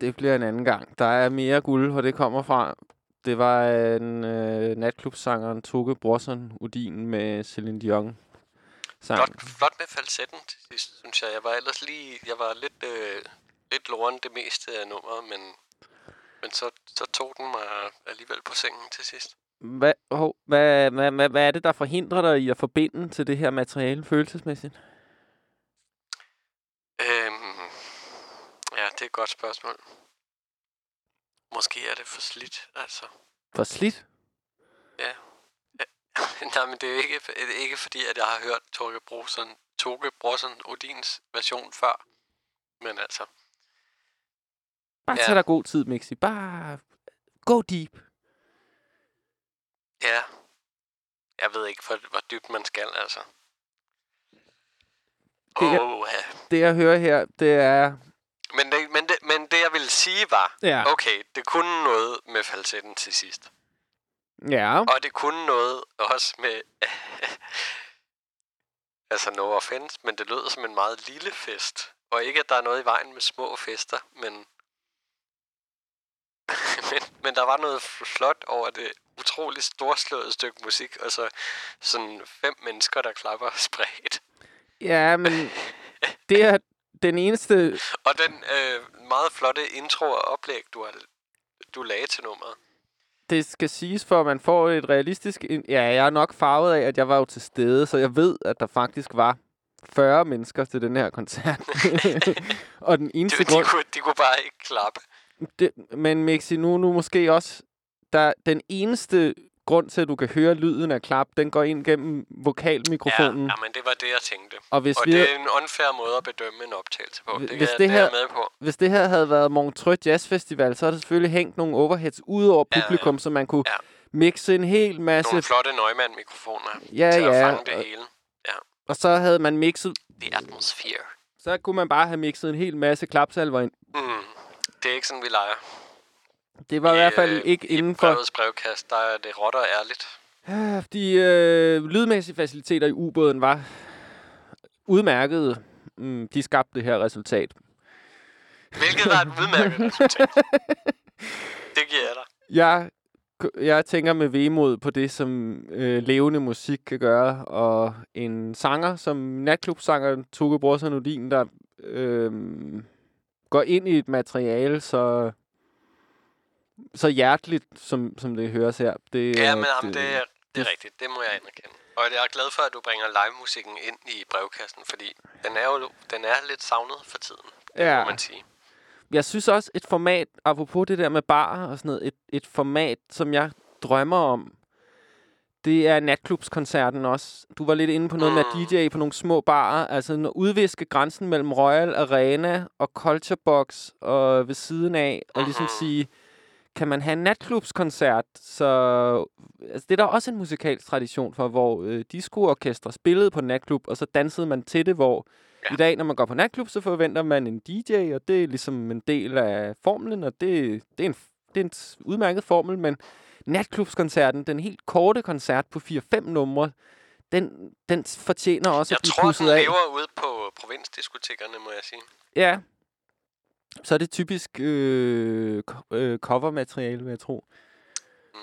[SPEAKER 3] det bliver en anden gang. Der er mere guld, hvor det kommer fra. Det var en øh, natklubsangeren Toge Brorson Udin med Celine Dion. Sang.
[SPEAKER 4] Flot, flot med falsetten sidst, synes jeg. Jeg var ellers lige... Jeg var lidt, øh, lidt loren det meste af nummeret, men, men så, så tog den mig alligevel på sengen til sidst.
[SPEAKER 3] Hvad, hov, hvad, hvad, hvad, hvad er det, der forhindrer dig i at forbinde til det her materiale følelsesmæssigt?
[SPEAKER 4] Øhm, ja, det er et godt spørgsmål. Måske er det for slidt, altså.
[SPEAKER 3] For slidt?
[SPEAKER 4] Ja. ja. Nej, men det er ikke, det er ikke fordi, at jeg har hørt Torge Brorson, Torge Brorson Odins version før. Men altså,
[SPEAKER 3] Bare
[SPEAKER 4] Ja.
[SPEAKER 3] tag dig god tid, Mixi. Bare go deep.
[SPEAKER 4] ja. Jeg ved ikke, hvor, hvor dybt man skal, altså.
[SPEAKER 3] Det er-
[SPEAKER 4] Åh, ja.
[SPEAKER 3] Det, jeg hører her, det er...
[SPEAKER 4] Men det, men, det, men det, jeg ville sige var,
[SPEAKER 3] Ja.
[SPEAKER 4] okay, det kunne noget med falsetten til sidst.
[SPEAKER 3] Ja,
[SPEAKER 4] Og det kunne noget også med... altså, no offense, men det lød som en meget lille fest. Og ikke, at der er noget i vejen med små fester, men... men, men der var noget flot over det utroligt storslåede stykke musik, og så sådan fem mennesker, der klapper spredt.
[SPEAKER 3] ja, men det er den eneste...
[SPEAKER 4] Og den øh, meget flotte intro og oplæg, du, har, du lagde til nummeret.
[SPEAKER 3] Det skal siges, for at man får et realistisk... Ja, jeg er nok farvet af, at jeg var jo til stede, så jeg ved, at der faktisk var 40 mennesker til den her koncert. og den eneste
[SPEAKER 4] De, de,
[SPEAKER 3] grund...
[SPEAKER 4] kunne, de kunne bare ikke klappe.
[SPEAKER 3] Det, men Mixi, nu, nu måske også... Der, den eneste grund til, at du kan høre lyden af klap, den går ind gennem vokalmikrofonen.
[SPEAKER 4] Ja, ja, men det var det, jeg tænkte.
[SPEAKER 3] Og hvis
[SPEAKER 4] og
[SPEAKER 3] vi-
[SPEAKER 4] det er en unfair måde at bedømme en optagelse på. Det,
[SPEAKER 3] Hvis
[SPEAKER 4] hvis
[SPEAKER 3] det
[SPEAKER 4] det, her...
[SPEAKER 3] her-
[SPEAKER 4] det er jeg med på.
[SPEAKER 3] Hvis det her havde været Montreux Jazz Festival, så er der selvfølgelig hængt nogle overheads ud over
[SPEAKER 4] Ja, ja.
[SPEAKER 3] publikum, så man kunne
[SPEAKER 4] Ja.
[SPEAKER 3] mixe en hel masse...
[SPEAKER 4] Nogle flotte Neumann-mikrofoner
[SPEAKER 3] Ja,
[SPEAKER 4] til at
[SPEAKER 3] ja,
[SPEAKER 4] fange det
[SPEAKER 3] og-
[SPEAKER 4] hele. Ja,
[SPEAKER 3] Og så havde man mixet...
[SPEAKER 4] the atmosphere.
[SPEAKER 3] Så kunne man bare have mixet en hel masse klapsalver ind.
[SPEAKER 4] Mm. Det er ikke sådan, vi leger.
[SPEAKER 3] Det var i, hvert fald
[SPEAKER 4] øh,
[SPEAKER 3] ikke
[SPEAKER 4] I
[SPEAKER 3] inden for...
[SPEAKER 4] brevets brevkast, der er det og ærligt.
[SPEAKER 3] Ja, De øh, lydmæssige faciliteter i ubåden var udmærkede. Mm, de skabte det her resultat.
[SPEAKER 4] Hvilket var et udmærket resultat. Det giver jeg dig.
[SPEAKER 3] Jeg, jeg tænker med vemod på det, som øh, levende musik kan gøre, og en sanger som natklubsanger Toge Brorsen Udin, der øh, går ind i et materiale så, så hjerteligt, som, som det høres her. Det,
[SPEAKER 4] Ja,
[SPEAKER 3] er
[SPEAKER 4] men jamen, det, er, det er
[SPEAKER 3] det-
[SPEAKER 4] rigtigt. Det må jeg anerkende. Og jeg er glad for, at du bringer live-musikken ind i brevkassen, fordi den er jo den er lidt savnet for tiden,
[SPEAKER 3] Ja.
[SPEAKER 4] må man sige.
[SPEAKER 3] jeg synes også, et format, apropos det der med bar og sådan noget, et, et format, som jeg drømmer om, det er natklubskoncerten også. Du var lidt inde på noget med at DJ på nogle små barer. Altså at udviske grænsen mellem Royal Arena og Culture Box og ved siden af. Og ligesom sige, kan man have en natklubskoncert? Så altså, det er der også en musikalsk tradition for, hvor øh, discoorkestre spillede på natklub, og så dansede man til det, hvor ja. i dag, når man går på natklub, så forventer man en DJ, og det er ligesom en del af formlen, og det, det, er, en, det er en udmærket formel, men natklubskoncerten, den helt korte koncert på 4-5 numre, den, den fortjener også
[SPEAKER 4] Jeg
[SPEAKER 3] at blive
[SPEAKER 4] tror, den
[SPEAKER 3] pudset af.
[SPEAKER 4] lever ude på provinsdiskotekerne, må jeg sige.
[SPEAKER 3] Ja. Så er det typisk øh, øh, covermateriale, vil jeg tro.
[SPEAKER 4] Mm,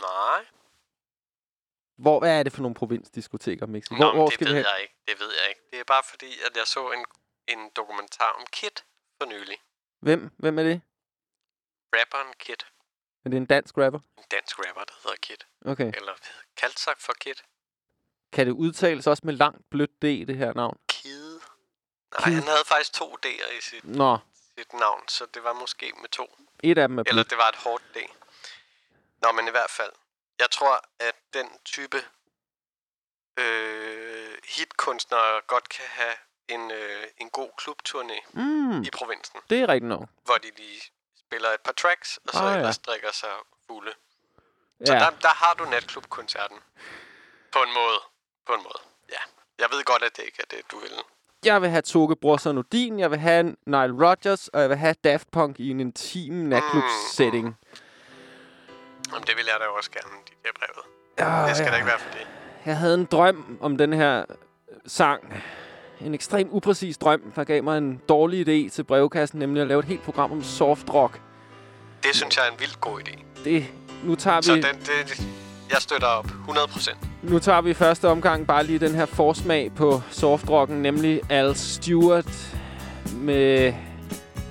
[SPEAKER 4] nej.
[SPEAKER 3] Hvor hvad er det for nogle provinsdiskoteker, Mixi?
[SPEAKER 4] Nå,
[SPEAKER 3] Hvor,
[SPEAKER 4] men
[SPEAKER 3] hvor
[SPEAKER 4] det
[SPEAKER 3] skal
[SPEAKER 4] ved jeg ikke. Det ved jeg ikke. Det er bare fordi, at jeg så en, en dokumentar om Kit for nylig.
[SPEAKER 3] Hvem? Hvem er det?
[SPEAKER 4] Rapperen Kit.
[SPEAKER 3] Er det en dansk rapper?
[SPEAKER 4] En dansk rapper, der hedder Kit.
[SPEAKER 3] Okay.
[SPEAKER 4] Eller kaldt sig for Kit.
[SPEAKER 3] Kan det udtales også med langt blødt D, det her navn?
[SPEAKER 4] Kid. Nej, han havde faktisk to D'er i sit,
[SPEAKER 3] Nå,
[SPEAKER 4] sit navn, så det var måske med to.
[SPEAKER 3] et af dem er
[SPEAKER 4] Eller det var et hårdt D. Nå, men i hvert fald. Jeg tror, at den type øh, hitkunstnere godt kan have en, øh, en god klubturné
[SPEAKER 3] Mm,
[SPEAKER 4] i provinsen,
[SPEAKER 3] det er rigtigt nok.
[SPEAKER 4] hvor de lige spiller et par tracks, og så
[SPEAKER 3] Ah,
[SPEAKER 4] ah,
[SPEAKER 3] ja.
[SPEAKER 4] ellers drikker sig fulde. Så
[SPEAKER 3] Ja.
[SPEAKER 4] der, der har du natklubkoncerten. På en måde. På en måde. Ja. Jeg ved godt, at det ikke er det, du vil.
[SPEAKER 3] Jeg vil have Toge Brorson Odin, jeg vil have Nile Rodgers, og jeg vil have Daft Punk i en intim natklubssetting.
[SPEAKER 4] Jamen, det vil jeg da også gerne, de der brevet.
[SPEAKER 3] Ja,
[SPEAKER 4] Det skal
[SPEAKER 3] ja.
[SPEAKER 4] da ikke være for det.
[SPEAKER 3] Jeg havde en drøm om den her øh, sang. En ekstrem upræcis drøm, der gav mig en dårlig idé til brevkassen, nemlig at lave et helt program om soft rock.
[SPEAKER 4] Det synes jeg er en vildt god idé.
[SPEAKER 3] Det, nu tager
[SPEAKER 4] Så
[SPEAKER 3] vi,
[SPEAKER 4] den, det, jeg støtter op 100%.
[SPEAKER 3] nu tager vi første omgang bare lige den her forsmag på softrocken, nemlig Al Stewart med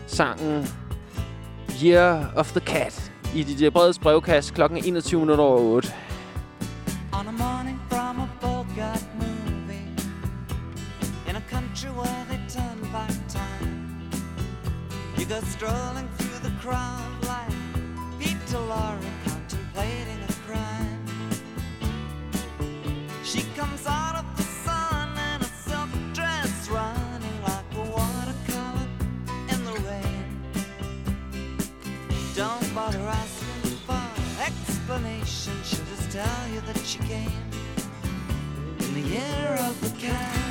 [SPEAKER 3] sangen Year of the Cat i DJ Breds brevkasse klokken 21 minutter over 8.
[SPEAKER 11] On a morning from a Bogart movie In a country where they turn back time You go strolling through the crowd like Peter Lorre contemplating She comes out of the sun in a silk dress Running like a watercolor in the rain Don't bother asking for explanation. She'll just tell you that she came in the year of the cat.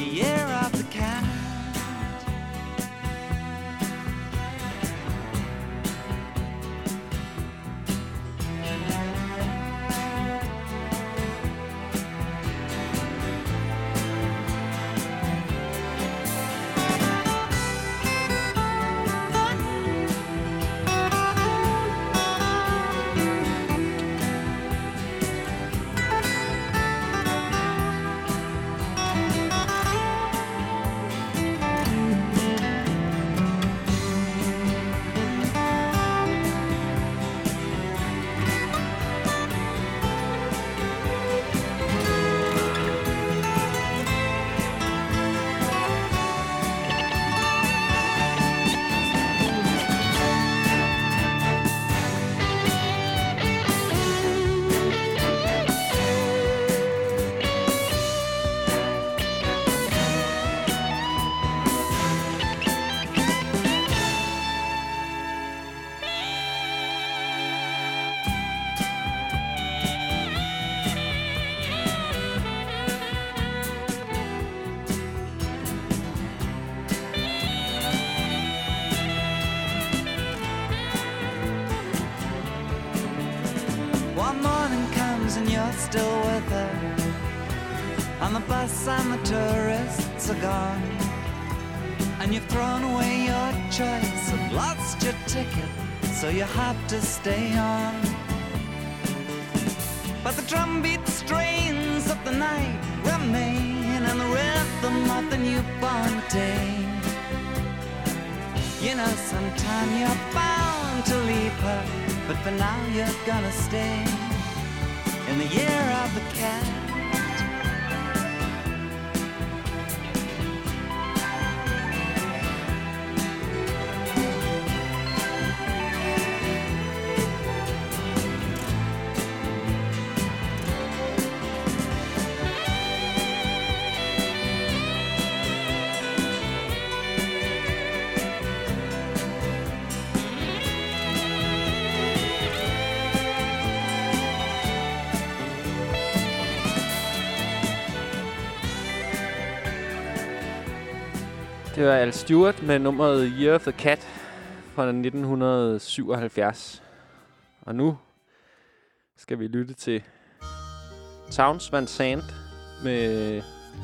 [SPEAKER 11] the year of the cat. Now you're gonna stay in the year of the cat.
[SPEAKER 3] Det var Al Stewart med nummeret Year of the Cat fra 1977. Og nu skal vi lytte til Towns Van Sant med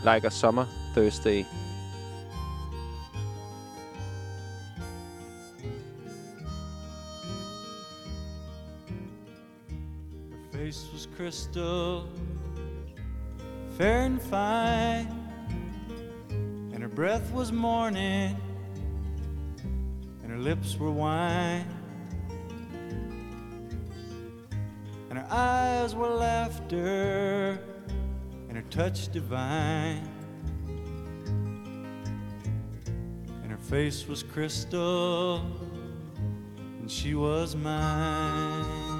[SPEAKER 3] Like a Summer Thursday.
[SPEAKER 12] Her face was crystal, fair and fine, and her breath was morning, and her lips were wine, and her eyes were laughter, and her touch divine. And her face was crystal, and she was mine.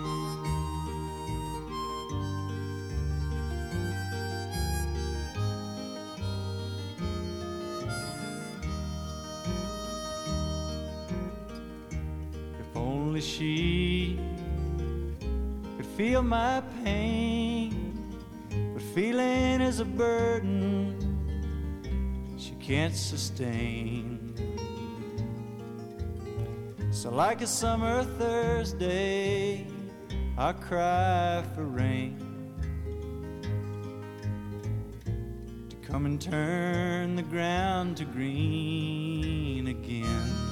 [SPEAKER 12] Only she could feel my pain, but feeling is a burden she can't sustain. So, like a summer Thursday, I cry for rain to come and turn the ground to green again.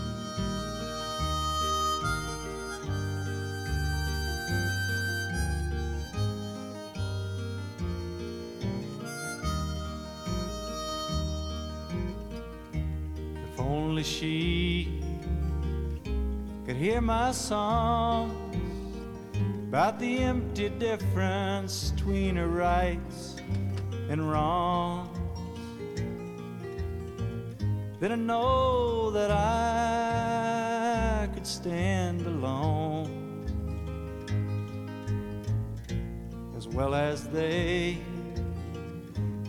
[SPEAKER 12] Only she could hear my songs about the empty difference between her rights and wrongs. Then I know that I could stand alone as well as they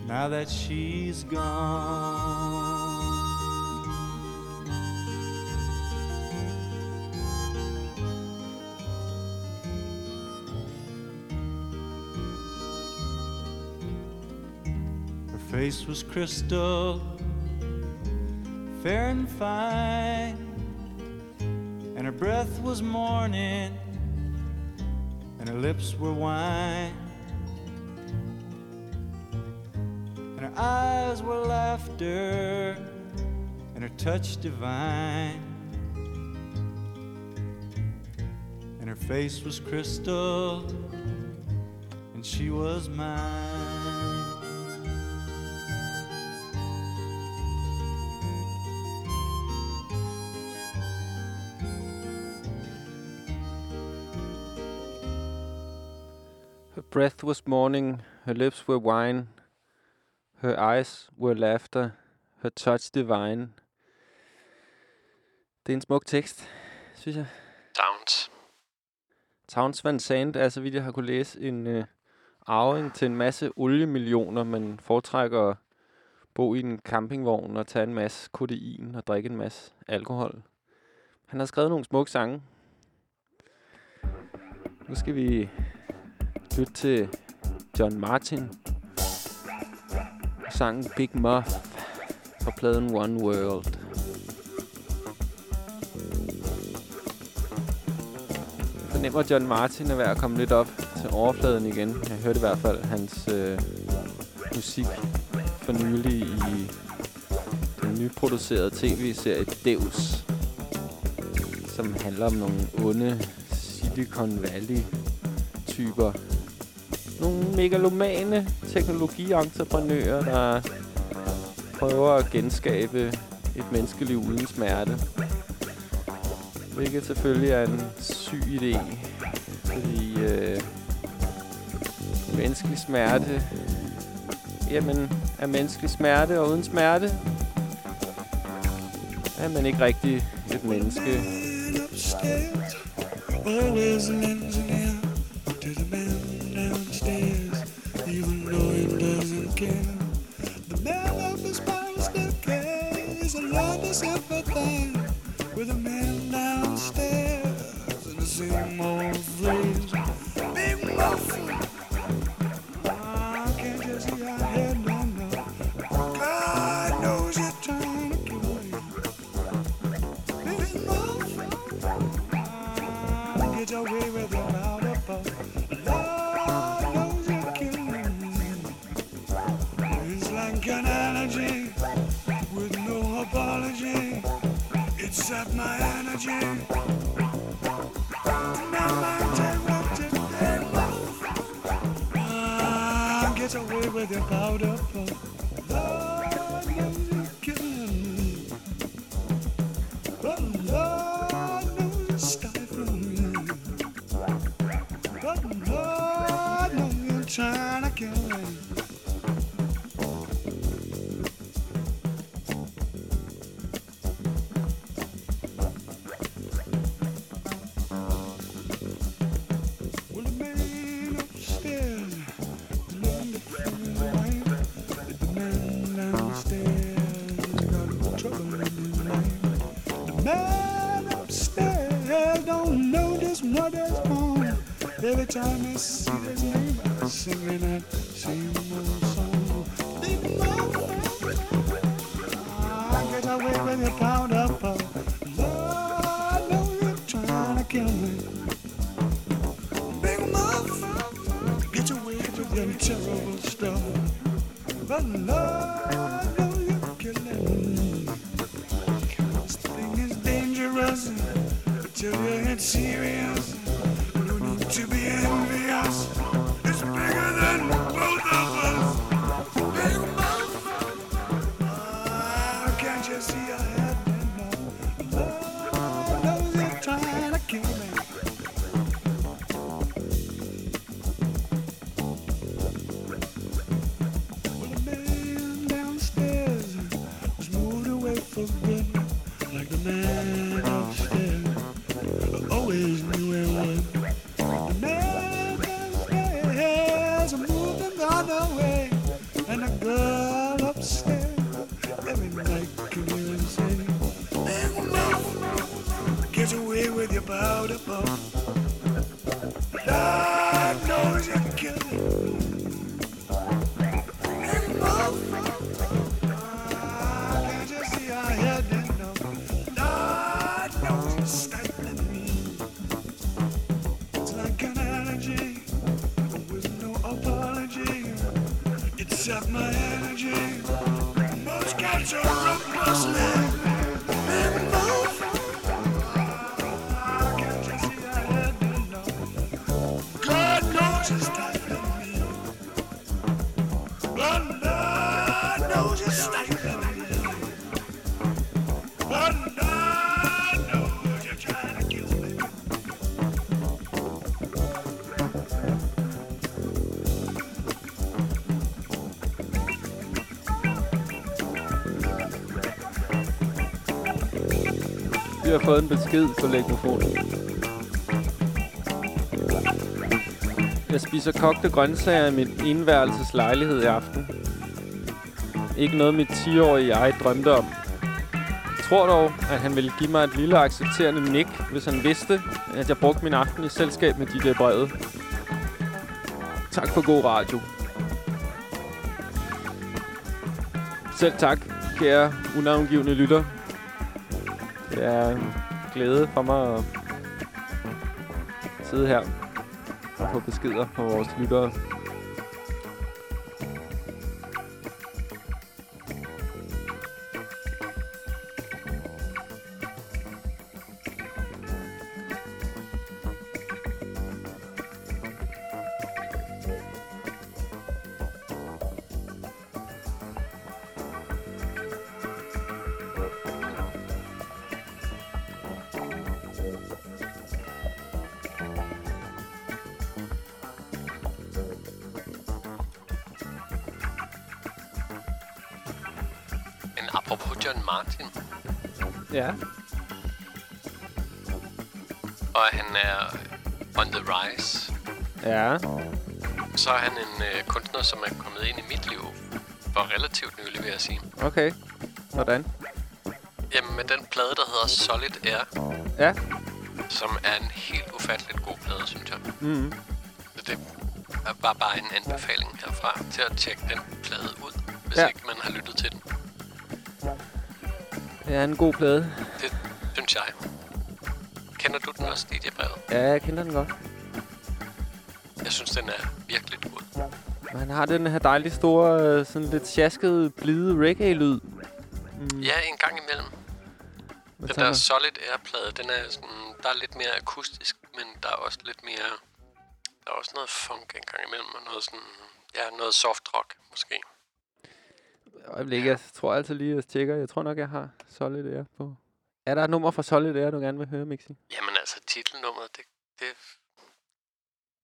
[SPEAKER 12] now that she's gone. Face was crystal, fair and fine, and her breath was morning, and her lips were wine, and her eyes were laughter, and her touch divine. And her face was crystal, and she was mine.
[SPEAKER 3] Breath was morning, her lips were wine, her eyes were laughter, her touch divine. Det er en smuk tekst, synes jeg.
[SPEAKER 4] Towns.
[SPEAKER 3] Towns Van Sant er, så vidt jeg har kunne læse, en øh, arving til en masse oliemillioner, men foretrækker at bo i en campingvogn og tage en masse kodein og drikke en masse alkohol. Han har skrevet nogle smukke sange. Nu skal vi lytte til John Martin. Sangen Big Muff fra pladen One World. Jeg
[SPEAKER 13] fornemmer, at John Martin er ved at komme lidt op til overfladen igen. Jeg hørte i hvert fald hans øh, musik for nylig i den nyproducerede tv-serie Deus, som handler om nogle onde Silicon Valley typer. Nogle megalomane teknologientreprenører, der prøver at genskabe et menneskeliv uden smerte. Hvilket selvfølgelig er en syg idé. Fordi øh, menneskelig smerte... Jamen, er menneskelig smerte og uden smerte... Er man ikke rigtig et menneske.
[SPEAKER 3] now.
[SPEAKER 13] Fået en besked på lægmofonen. Jeg spiser kogte grøntsager i min enværelses lejlighed i aften. Ikke noget mit 10-årige jeg drømte om. Jeg tror dog, at han ville give mig et lille accepterende nik, hvis han vidste, at jeg brugte min aften i selskab med de der brevet. Tak for god radio. Selv tak, kære unavngivende lytter. Er en glæde for mig at
[SPEAKER 3] sidde her og få beskeder fra vores lyttere.
[SPEAKER 4] Som er kommet ind i mit liv for relativt nylig, vil jeg sige.
[SPEAKER 3] Okay. Hvordan?
[SPEAKER 4] Jamen med den plade, der hedder Solid Air,
[SPEAKER 3] Ja.
[SPEAKER 4] som er en helt ufatteligt god plade, synes jeg.
[SPEAKER 3] Mm.
[SPEAKER 4] Så det er bare, bare en anbefaling herfra til at tjekke den plade ud, hvis
[SPEAKER 3] ja.
[SPEAKER 4] ikke man har lyttet til den.
[SPEAKER 3] Det er en god plade.
[SPEAKER 4] Det synes jeg. Kender du den også, DJ Brevet?
[SPEAKER 3] Ja, jeg kender den godt. Har den her dejlige store, øh, sådan lidt sjaskede, blide reggae-lyd. Mm.
[SPEAKER 4] Ja, en gang imellem.
[SPEAKER 3] Hvad
[SPEAKER 4] Den der? Solid Air-plade, den er sådan, der er lidt mere akustisk, men der er også lidt mere... Der er også noget funk en gang imellem, og noget sådan... Ja, noget soft rock, måske.
[SPEAKER 3] Øjeblik, jeg tror altid lige, at tjekker. Jeg tror nok, jeg har Solid Air på. Er der et nummer fra Solid Air, du gerne vil høre, Mixi?
[SPEAKER 4] Jamen altså, titelnummeret, det, det,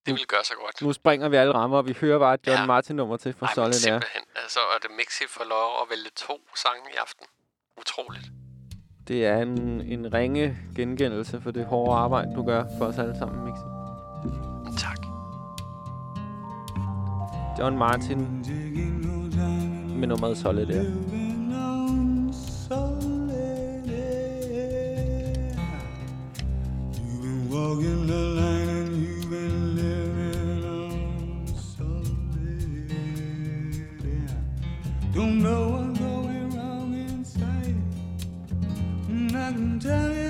[SPEAKER 4] det vil gøre sig godt.
[SPEAKER 3] Nu springer vi alle rammer, og vi hører bare et John Martin-nummer til
[SPEAKER 4] men
[SPEAKER 3] Solid Air.
[SPEAKER 4] simpelthen. Altså, og det Mixi får lov at vælge to sange i aften. Utroligt.
[SPEAKER 3] Det er en, en ringe gengældelse for det hårde arbejde, du gør for os alle sammen, Mixi.
[SPEAKER 4] Tak.
[SPEAKER 3] John Martin med nummeret Solid Air.
[SPEAKER 13] Walking the line Don't know what's going wrong inside. And I can tell you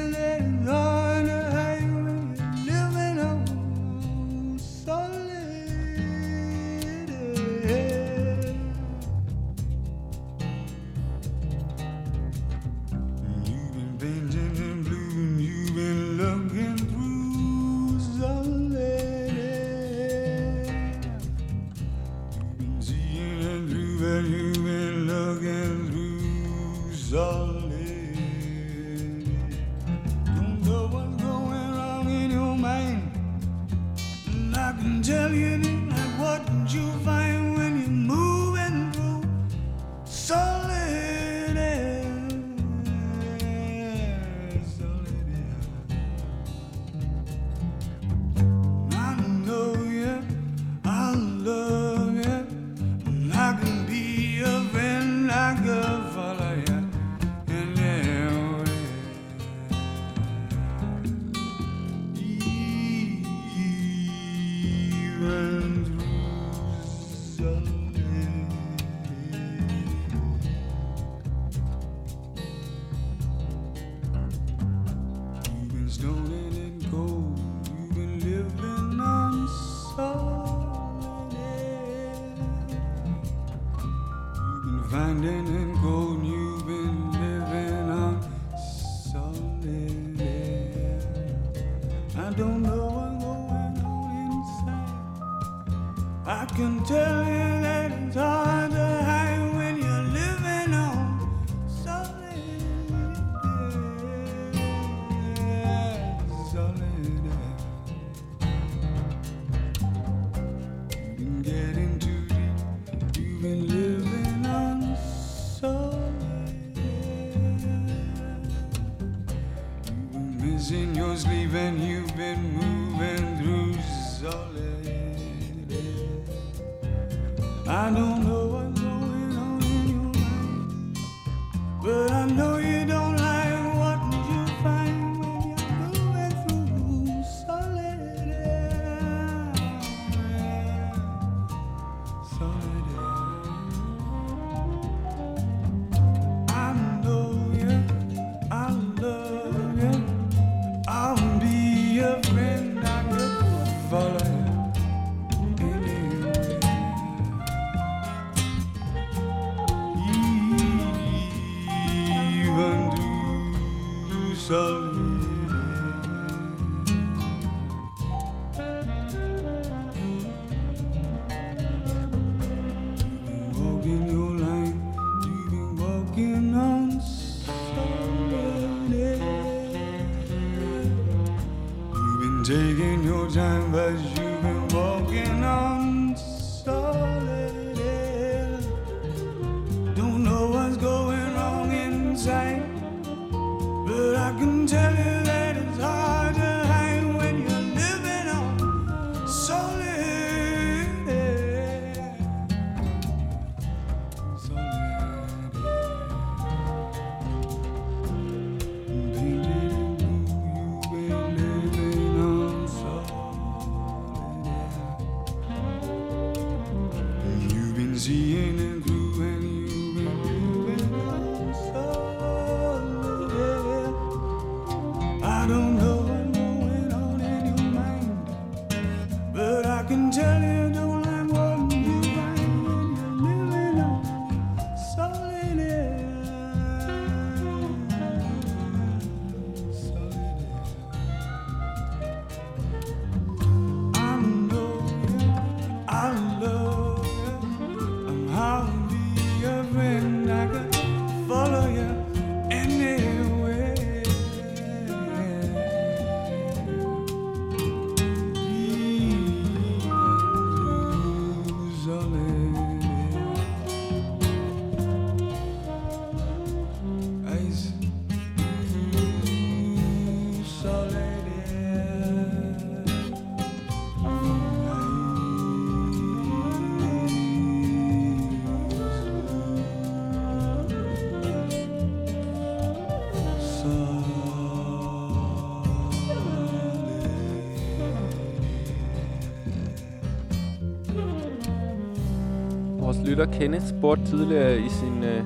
[SPEAKER 3] lytter Kenneth spurgte tidligere i sin øh,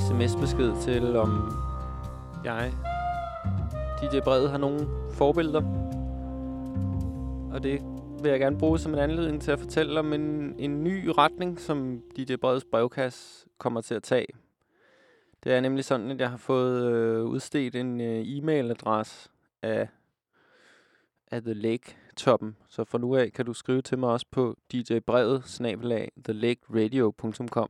[SPEAKER 3] sms-besked til, om jeg, DJ Brede, har nogle forbilleder. Og det vil jeg gerne bruge som en anledning til at fortælle om en, en ny retning, som DJ Bredes brevkasse kommer til at tage. Det er nemlig sådan, at jeg har fået øh, udstedt en øh, e-mailadresse af, af The Toppen. Så fra nu af kan du skrive til mig også på djbrevet, snabelag, thelakeradio.com.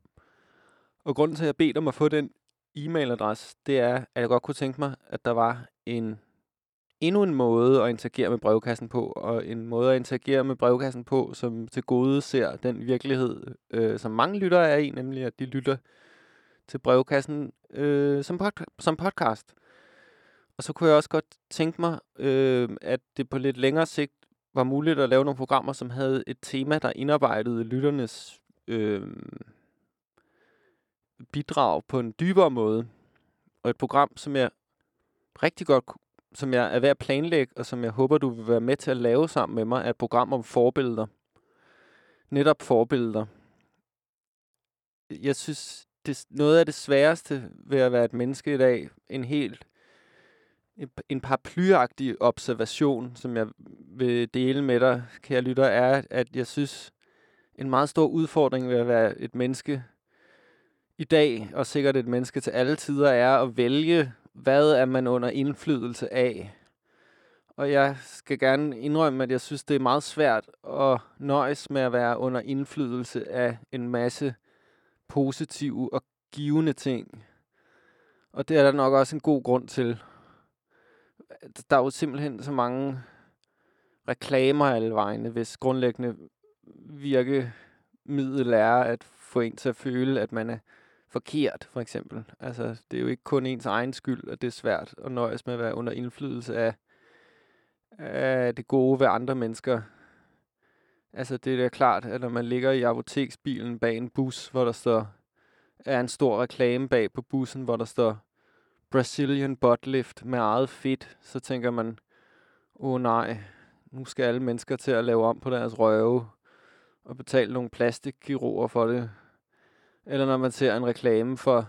[SPEAKER 3] Og grunden til, at jeg bedte om at få den e-mailadresse, det er, at jeg godt kunne tænke mig, at der var en endnu en måde at interagere med brevkassen på, og en måde at interagere med brevkassen på, som til gode ser den virkelighed, øh, som mange lyttere er i, nemlig at de lytter til brevkassen øh, som, pod- som podcast. Og så kunne jeg også godt tænke mig, øh, at det på lidt længere sigt var muligt at lave nogle programmer, som havde et tema, der indarbejdede lytternes øh, bidrag på en dybere måde. Og et program, som jeg rigtig godt, som jeg er ved at planlægge, og som jeg håber, du vil være med til at lave sammen med mig, er et program om forbilleder. Netop forbilleder. Jeg synes, det er noget af det sværeste ved at være et menneske i dag, en helt en, en paraplyagtig observation, som jeg vil dele med dig, kære lytter, er, at jeg synes, en meget stor udfordring ved at være et menneske i dag, og sikkert et menneske til alle tider, er at vælge, hvad er man under indflydelse af. Og jeg skal gerne indrømme, at jeg synes, det er meget svært at nøjes med at være under indflydelse af en masse positive og givende ting. Og det er der nok også en god grund til. Der er jo simpelthen så mange reklamer alle vegne, hvis grundlæggende virkemiddel er at få en til at føle, at man er forkert, for eksempel. Altså, det er jo ikke kun ens egen skyld, at det er svært at nøjes med at være under indflydelse af, af det gode ved andre mennesker. Altså, det er da klart, at når man ligger i apoteksbilen bag en bus, hvor der står, er en stor reklame bag på bussen, hvor der står Brazilian butt lift med eget fedt, så tænker man, åh oh, nej, nu skal alle mennesker til at lave om på deres røve og betale nogle plastikkirurger for det. Eller når man ser en reklame for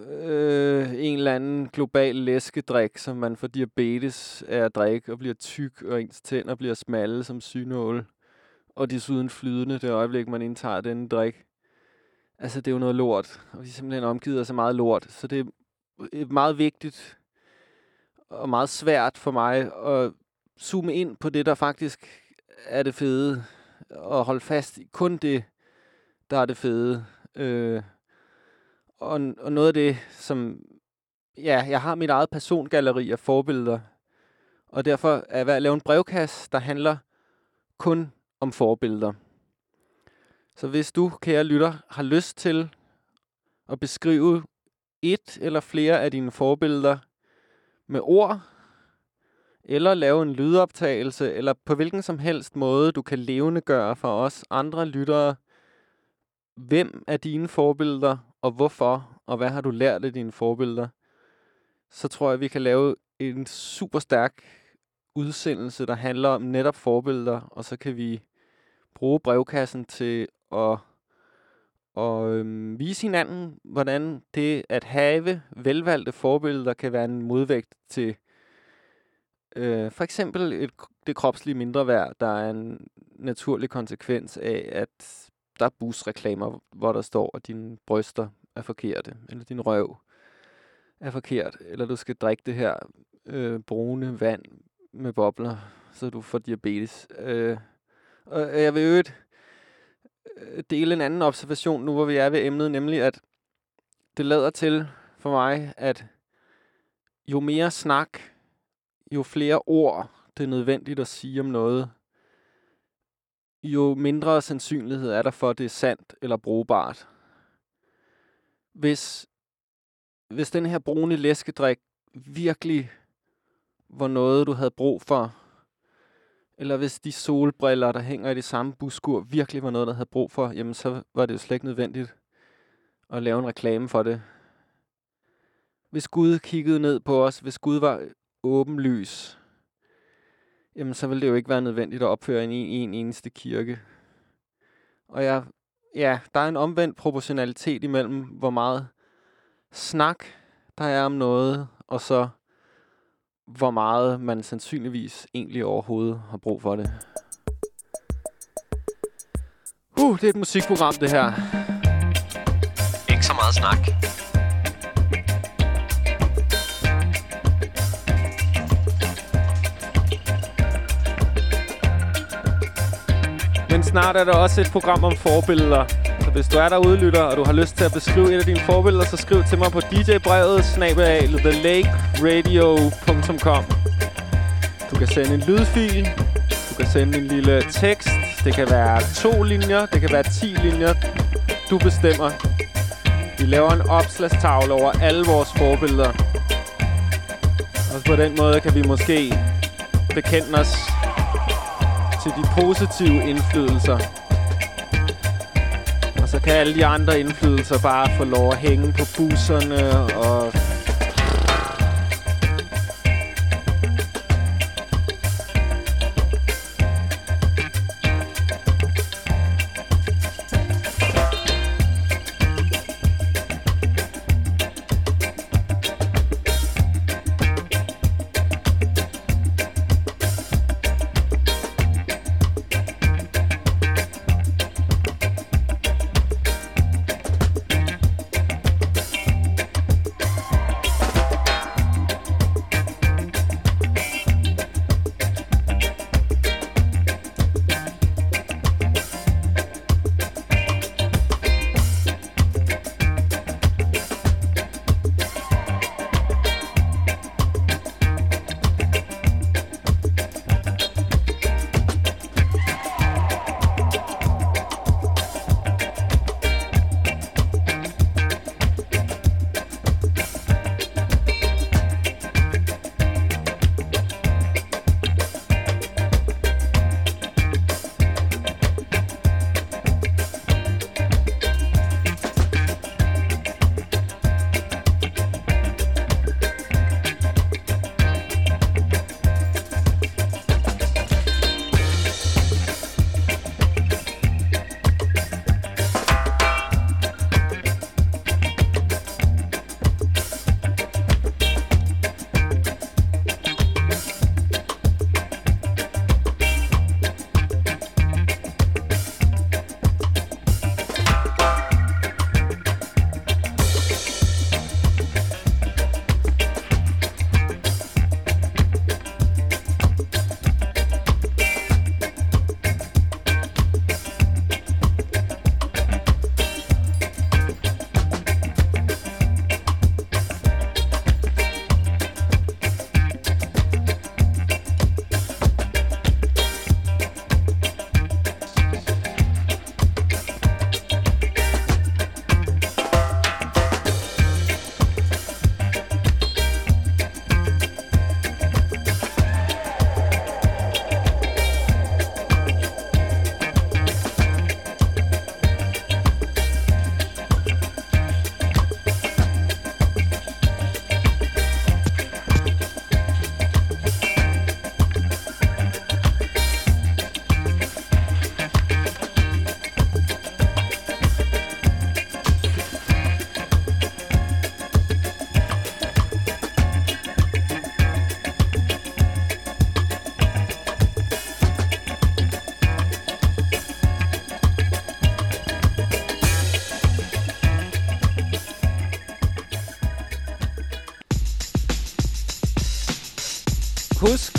[SPEAKER 3] øh, en eller anden global læskedrik, som man får diabetes af at drikke og bliver tyk, og ens tænder bliver smalle som synål, og desuden flydende det øjeblik, man indtager den drik. Altså, det er jo noget lort, og vi er simpelthen omgivet af så meget lort, så det er meget vigtigt, og meget svært for mig at zoome ind på det, der faktisk er det fede, og holde fast i kun det, der er det fede. Øh, og, og noget af det, som... Ja, jeg har mit eget persongalleri af forbilleder, og derfor er jeg ved at lave en brevkasse, der handler kun om forbilleder. Så hvis du, kære lytter, har lyst til at beskrive et eller flere af dine forbilleder med ord, eller lave en lydoptagelse, eller på hvilken som helst måde, du kan levendegøre for os andre lyttere, hvem er dine forbilleder, og hvorfor, og hvad har du lært af dine forbilleder, så tror jeg, vi kan lave en super stærk udsendelse, der handler om netop forbilleder, og så kan vi bruge brevkassen til og, og øhm, vise hinanden, hvordan det at have velvalgte forbilleder kan være en modvægt til øh, for eksempel et, det kropslige mindre værd, der er en naturlig konsekvens af, at der er busreklamer, hvor der står, at dine bryster er forkerte, eller din røv er forkert, eller du skal drikke det her øh, brune vand med bobler, så du får diabetes. Øh, og jeg vil øvrigt Øh, dele en anden observation nu, hvor vi er ved emnet, nemlig at det lader til for mig, at jo mere snak, jo flere ord det er nødvendigt at sige om noget, jo mindre sandsynlighed er der for, at det er sandt eller brugbart. Hvis, hvis den her brune læskedrik virkelig var noget, du havde brug for, eller hvis de solbriller, der hænger i det samme buskur, virkelig var noget, der havde brug for, jamen så var det jo slet ikke nødvendigt at lave en reklame for det. Hvis Gud kiggede ned på os, hvis Gud var åbenlys, jamen så ville det jo ikke være nødvendigt at opføre en, en eneste kirke. Og jeg, ja, der er en omvendt proportionalitet imellem, hvor meget snak der er om noget, og så hvor meget man sandsynligvis egentlig overhovedet har brug for det. Uh, det er et musikprogram, det her.
[SPEAKER 4] Ikke så meget snak.
[SPEAKER 3] Men snart er der også et program om forbilleder. Hvis du er derude, lytter, og du har lyst til at beskrive et af dine forbilleder, så skriv til mig på djbrevet snabel thelakeradio.com Du kan sende en lydfil. Du kan sende en lille tekst. Det kan være to linjer. Det kan være ti linjer. Du bestemmer. Vi laver en opslagstavle over alle vores forbilleder. Og på den måde kan vi måske bekende os til de positive indflydelser. Kan alle de andre indflydelser bare få lov at hænge på busserne og...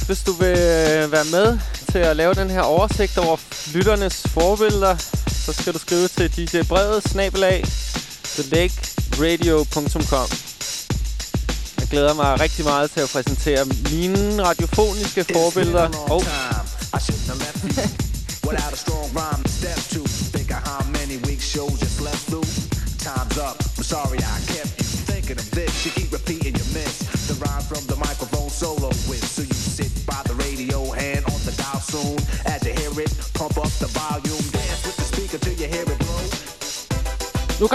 [SPEAKER 3] hvis du vil øh, være med til at lave den her oversigt over lytternes forbilleder, så skal du skrive til DJ Brevet, snabelag, thelakeradio.com. Jeg glæder mig rigtig meget til at præsentere mine radiofoniske forbilleder. Og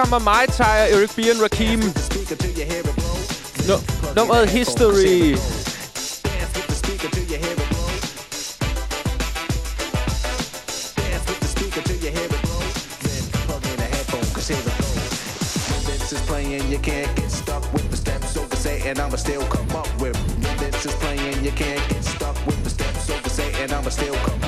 [SPEAKER 3] kommer Mai Tai og Eric B. and Rakim. No, nummeret History.
[SPEAKER 14] playing, you can't get stuck with the steps over saying I'ma still come up with. This is playing, you can't get stuck with the steps over saying I'ma still come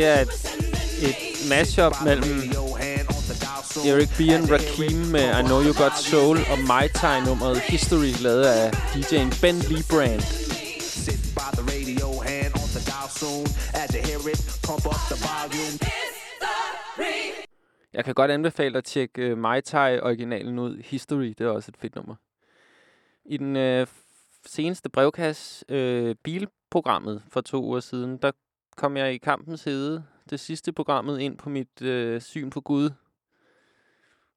[SPEAKER 3] det er et, et mashup mellem Eric B. and Rakim med I Know You Got Soul og My Time nummeret History, lavet af DJ'en Ben Lee Brand.
[SPEAKER 14] the radio, hand on the. As pump up the volume.
[SPEAKER 3] Jeg kan godt anbefale dig at tjekke uh, My Tai originalen ud. History, det er også et fedt nummer. I den øh, seneste brevkasse, øh, bilprogrammet for to uger siden, der kom jeg i kampens hede, det sidste programmet, ind på mit øh, syn på Gud.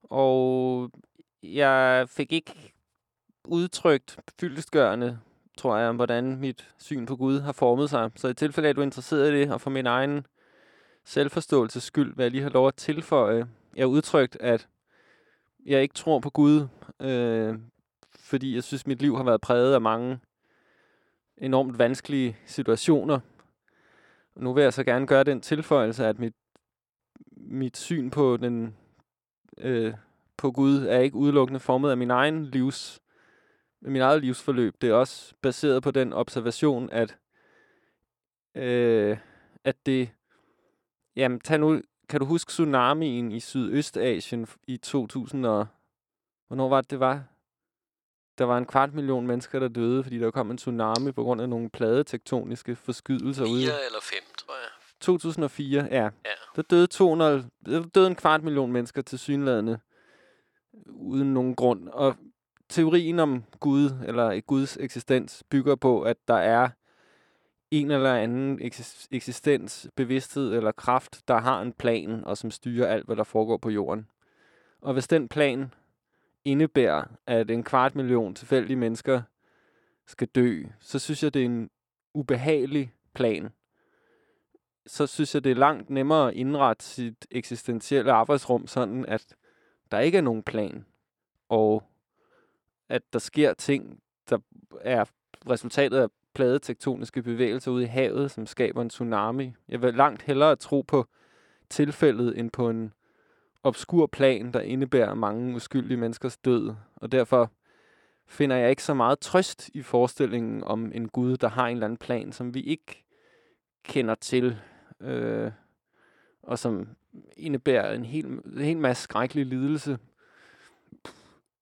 [SPEAKER 3] Og jeg fik ikke udtrykt fyldestgørende, tror jeg, om hvordan mit syn på Gud har formet sig. Så i tilfælde af, at du er interesseret i det, og for min egen selvforståelses skyld, hvad jeg lige har lov at tilføje. Jeg udtrykt, at jeg ikke tror på Gud, øh, fordi jeg synes, mit liv har været præget af mange enormt vanskelige situationer. Nu vil jeg så gerne gøre den tilføjelse, at mit, mit syn på den øh, på Gud er ikke udelukkende formet af min egen livs min eget livsforløb. Det er også baseret på den observation, at øh, at det jamen tag nu kan du huske tsunamien i Sydøstasien i 2000 og hvornår var det det var? Der var en kvart million mennesker, der døde, fordi der kom en tsunami på grund af nogle pladetektoniske forskydelser ude.
[SPEAKER 4] Eller fem, tror jeg.
[SPEAKER 3] 2004, ja.
[SPEAKER 4] Ja.
[SPEAKER 3] Der døde, 200, der døde en kvart million mennesker til synladende uden nogen grund. Og teorien om Gud, eller Guds eksistens, bygger på, at der er en eller anden eksis- eksistens, bevidsthed eller kraft, der har en plan, og som styrer alt, hvad der foregår på jorden. Og hvis den plan indebærer, at en kvart million tilfældige mennesker skal dø, så synes jeg, det er en ubehagelig plan. Så synes jeg, det er langt nemmere at indrette sit eksistentielle arbejdsrum sådan, at der ikke er nogen plan, og at der sker ting, der er resultatet af pladetektoniske bevægelser ude i havet, som skaber en tsunami. Jeg vil langt hellere tro på tilfældet, end på en obskur plan, der indebærer mange uskyldige menneskers død. Og derfor finder jeg ikke så meget trøst i forestillingen om en Gud, der har en eller anden plan, som vi ikke kender til, øh, og som indebærer en hel, en hel masse skrækkelig lidelse.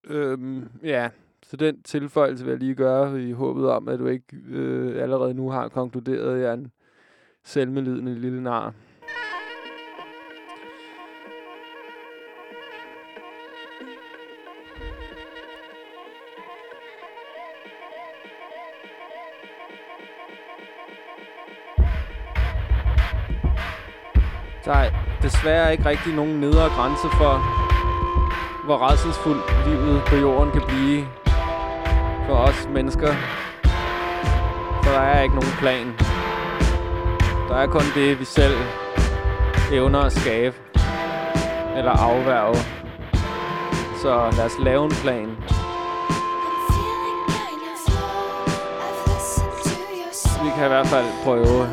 [SPEAKER 3] Øhm, ja, så den tilføjelse vil jeg lige gøre i håbet om, at du ikke øh, allerede nu har konkluderet, at jeg er en selvmedlidende lille nar. Der er desværre ikke rigtig nogen nedre grænse for, hvor redselsfuldt livet på jorden kan blive for os mennesker. For der er ikke nogen plan. Der er kun det, vi selv evner at skabe eller afværge. Så lad os lave en plan. Vi kan i hvert fald prøve.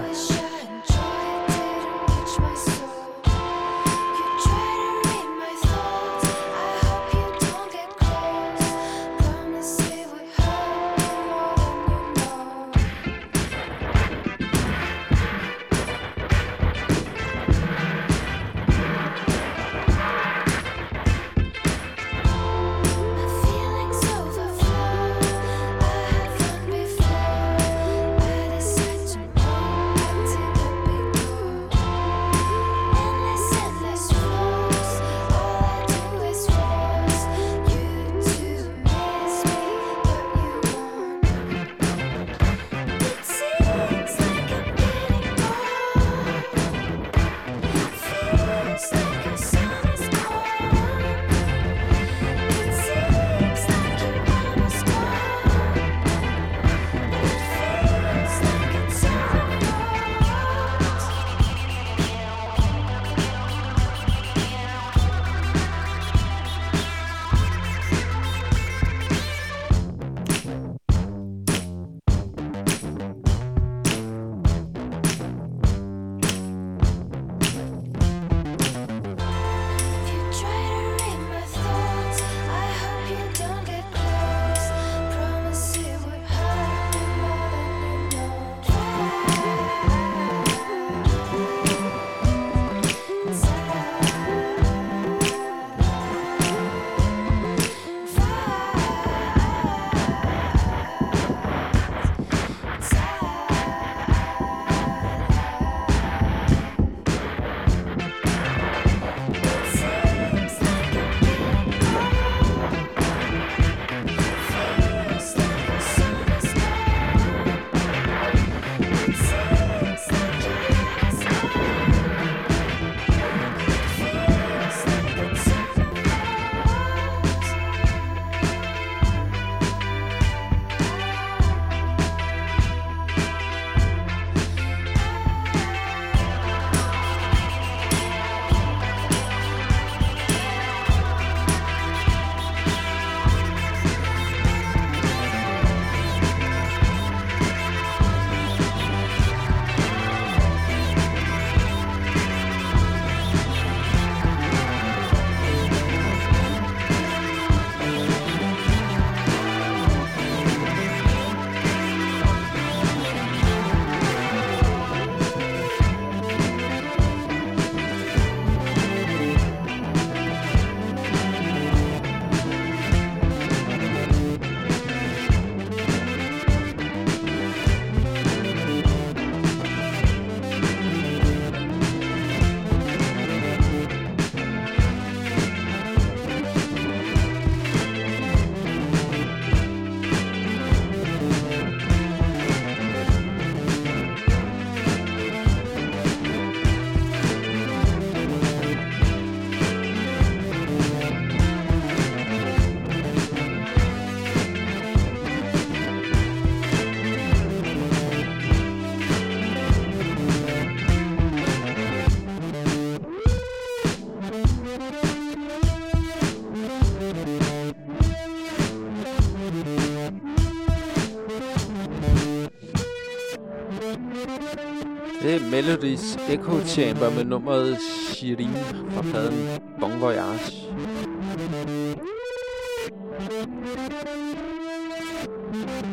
[SPEAKER 3] Melodies Echo Chamber med nummeret Shirin fra pladen Bon Voyage.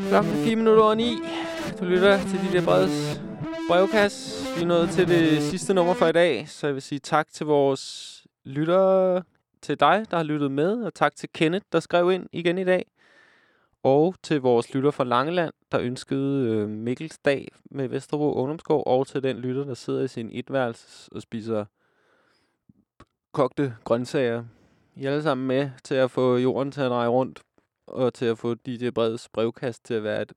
[SPEAKER 3] Klokken er 4 minutter over 9. Du lytter til de der breds brevkasse. Vi er nået til det sidste nummer for i dag, så jeg vil sige tak til vores lyttere, til dig, der har lyttet med, og tak til Kenneth, der skrev ind igen i dag. Og til vores lytter fra Langeland, der ønskede øh, Mikkels dag med Vesterbro Ungdomsgård, og til den lytter, der sidder i sin etværelse og spiser kogte grøntsager. I er alle sammen med til at få jorden til at dreje rundt, og til at få DJ Breds brevkast til at være et,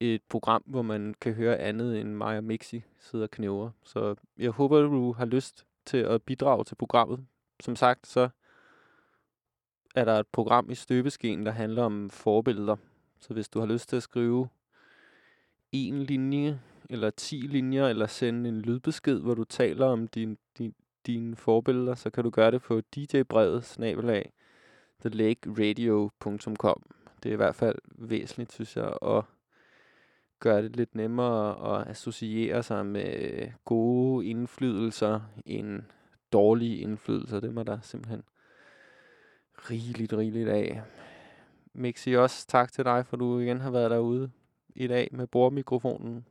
[SPEAKER 3] et program, hvor man kan høre andet end mig og Mixi sidder og knæver. Så jeg håber, du har lyst til at bidrage til programmet. Som sagt, så er der et program i støbeskeen, der handler om forbilleder. Så hvis du har lyst til at skrive en linje, eller 10 linjer, eller sende en lydbesked, hvor du taler om din, din, dine forbilleder, så kan du gøre det på djbrevet, snabelag, thelakeradio.com. Det er i hvert fald væsentligt, synes jeg, at gøre det lidt nemmere at associere sig med gode indflydelser end dårlige indflydelser. Det må der simpelthen rigeligt, rigeligt af. Mixi, også tak til dig, for du igen har været derude i dag med bordmikrofonen.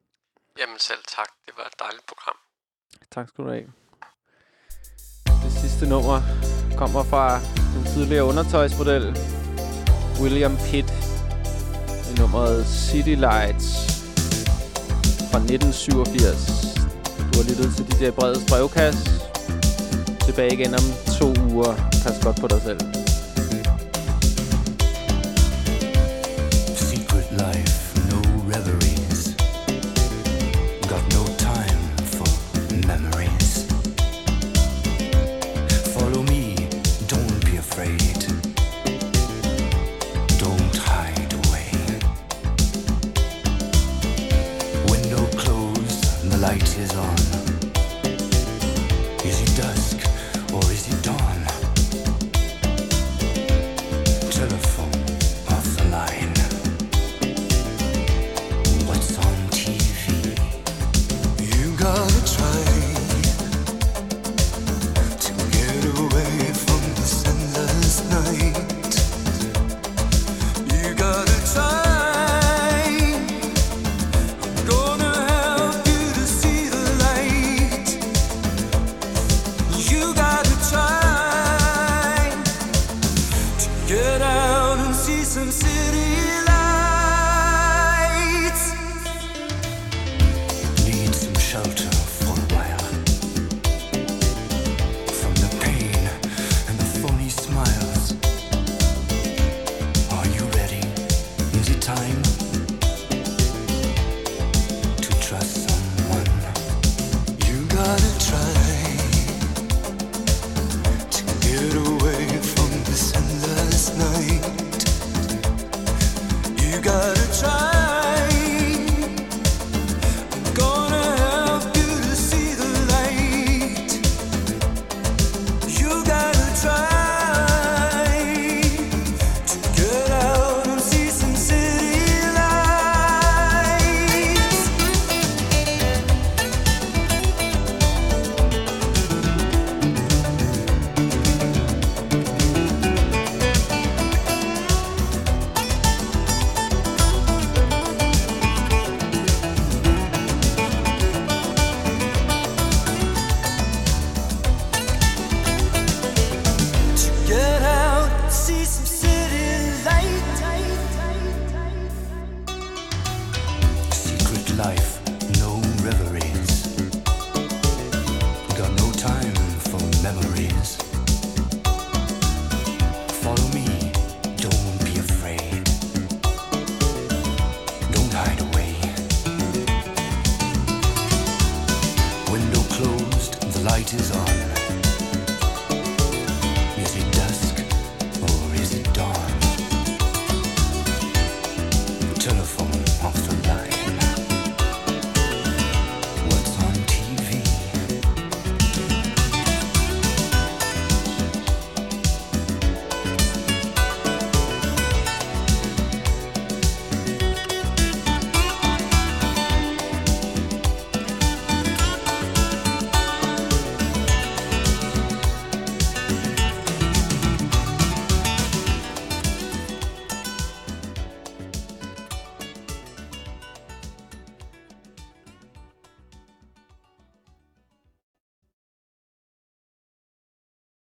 [SPEAKER 4] Jamen selv tak. Det var et dejligt program.
[SPEAKER 3] Tak skal du have. Det sidste nummer kommer fra den tidligere undertøjsmodel William Pitt i nummeret City Lights fra 1987. Du har lyttet til DJ Breds brevkasse. Tilbage igen om to uger. Pas godt på dig selv.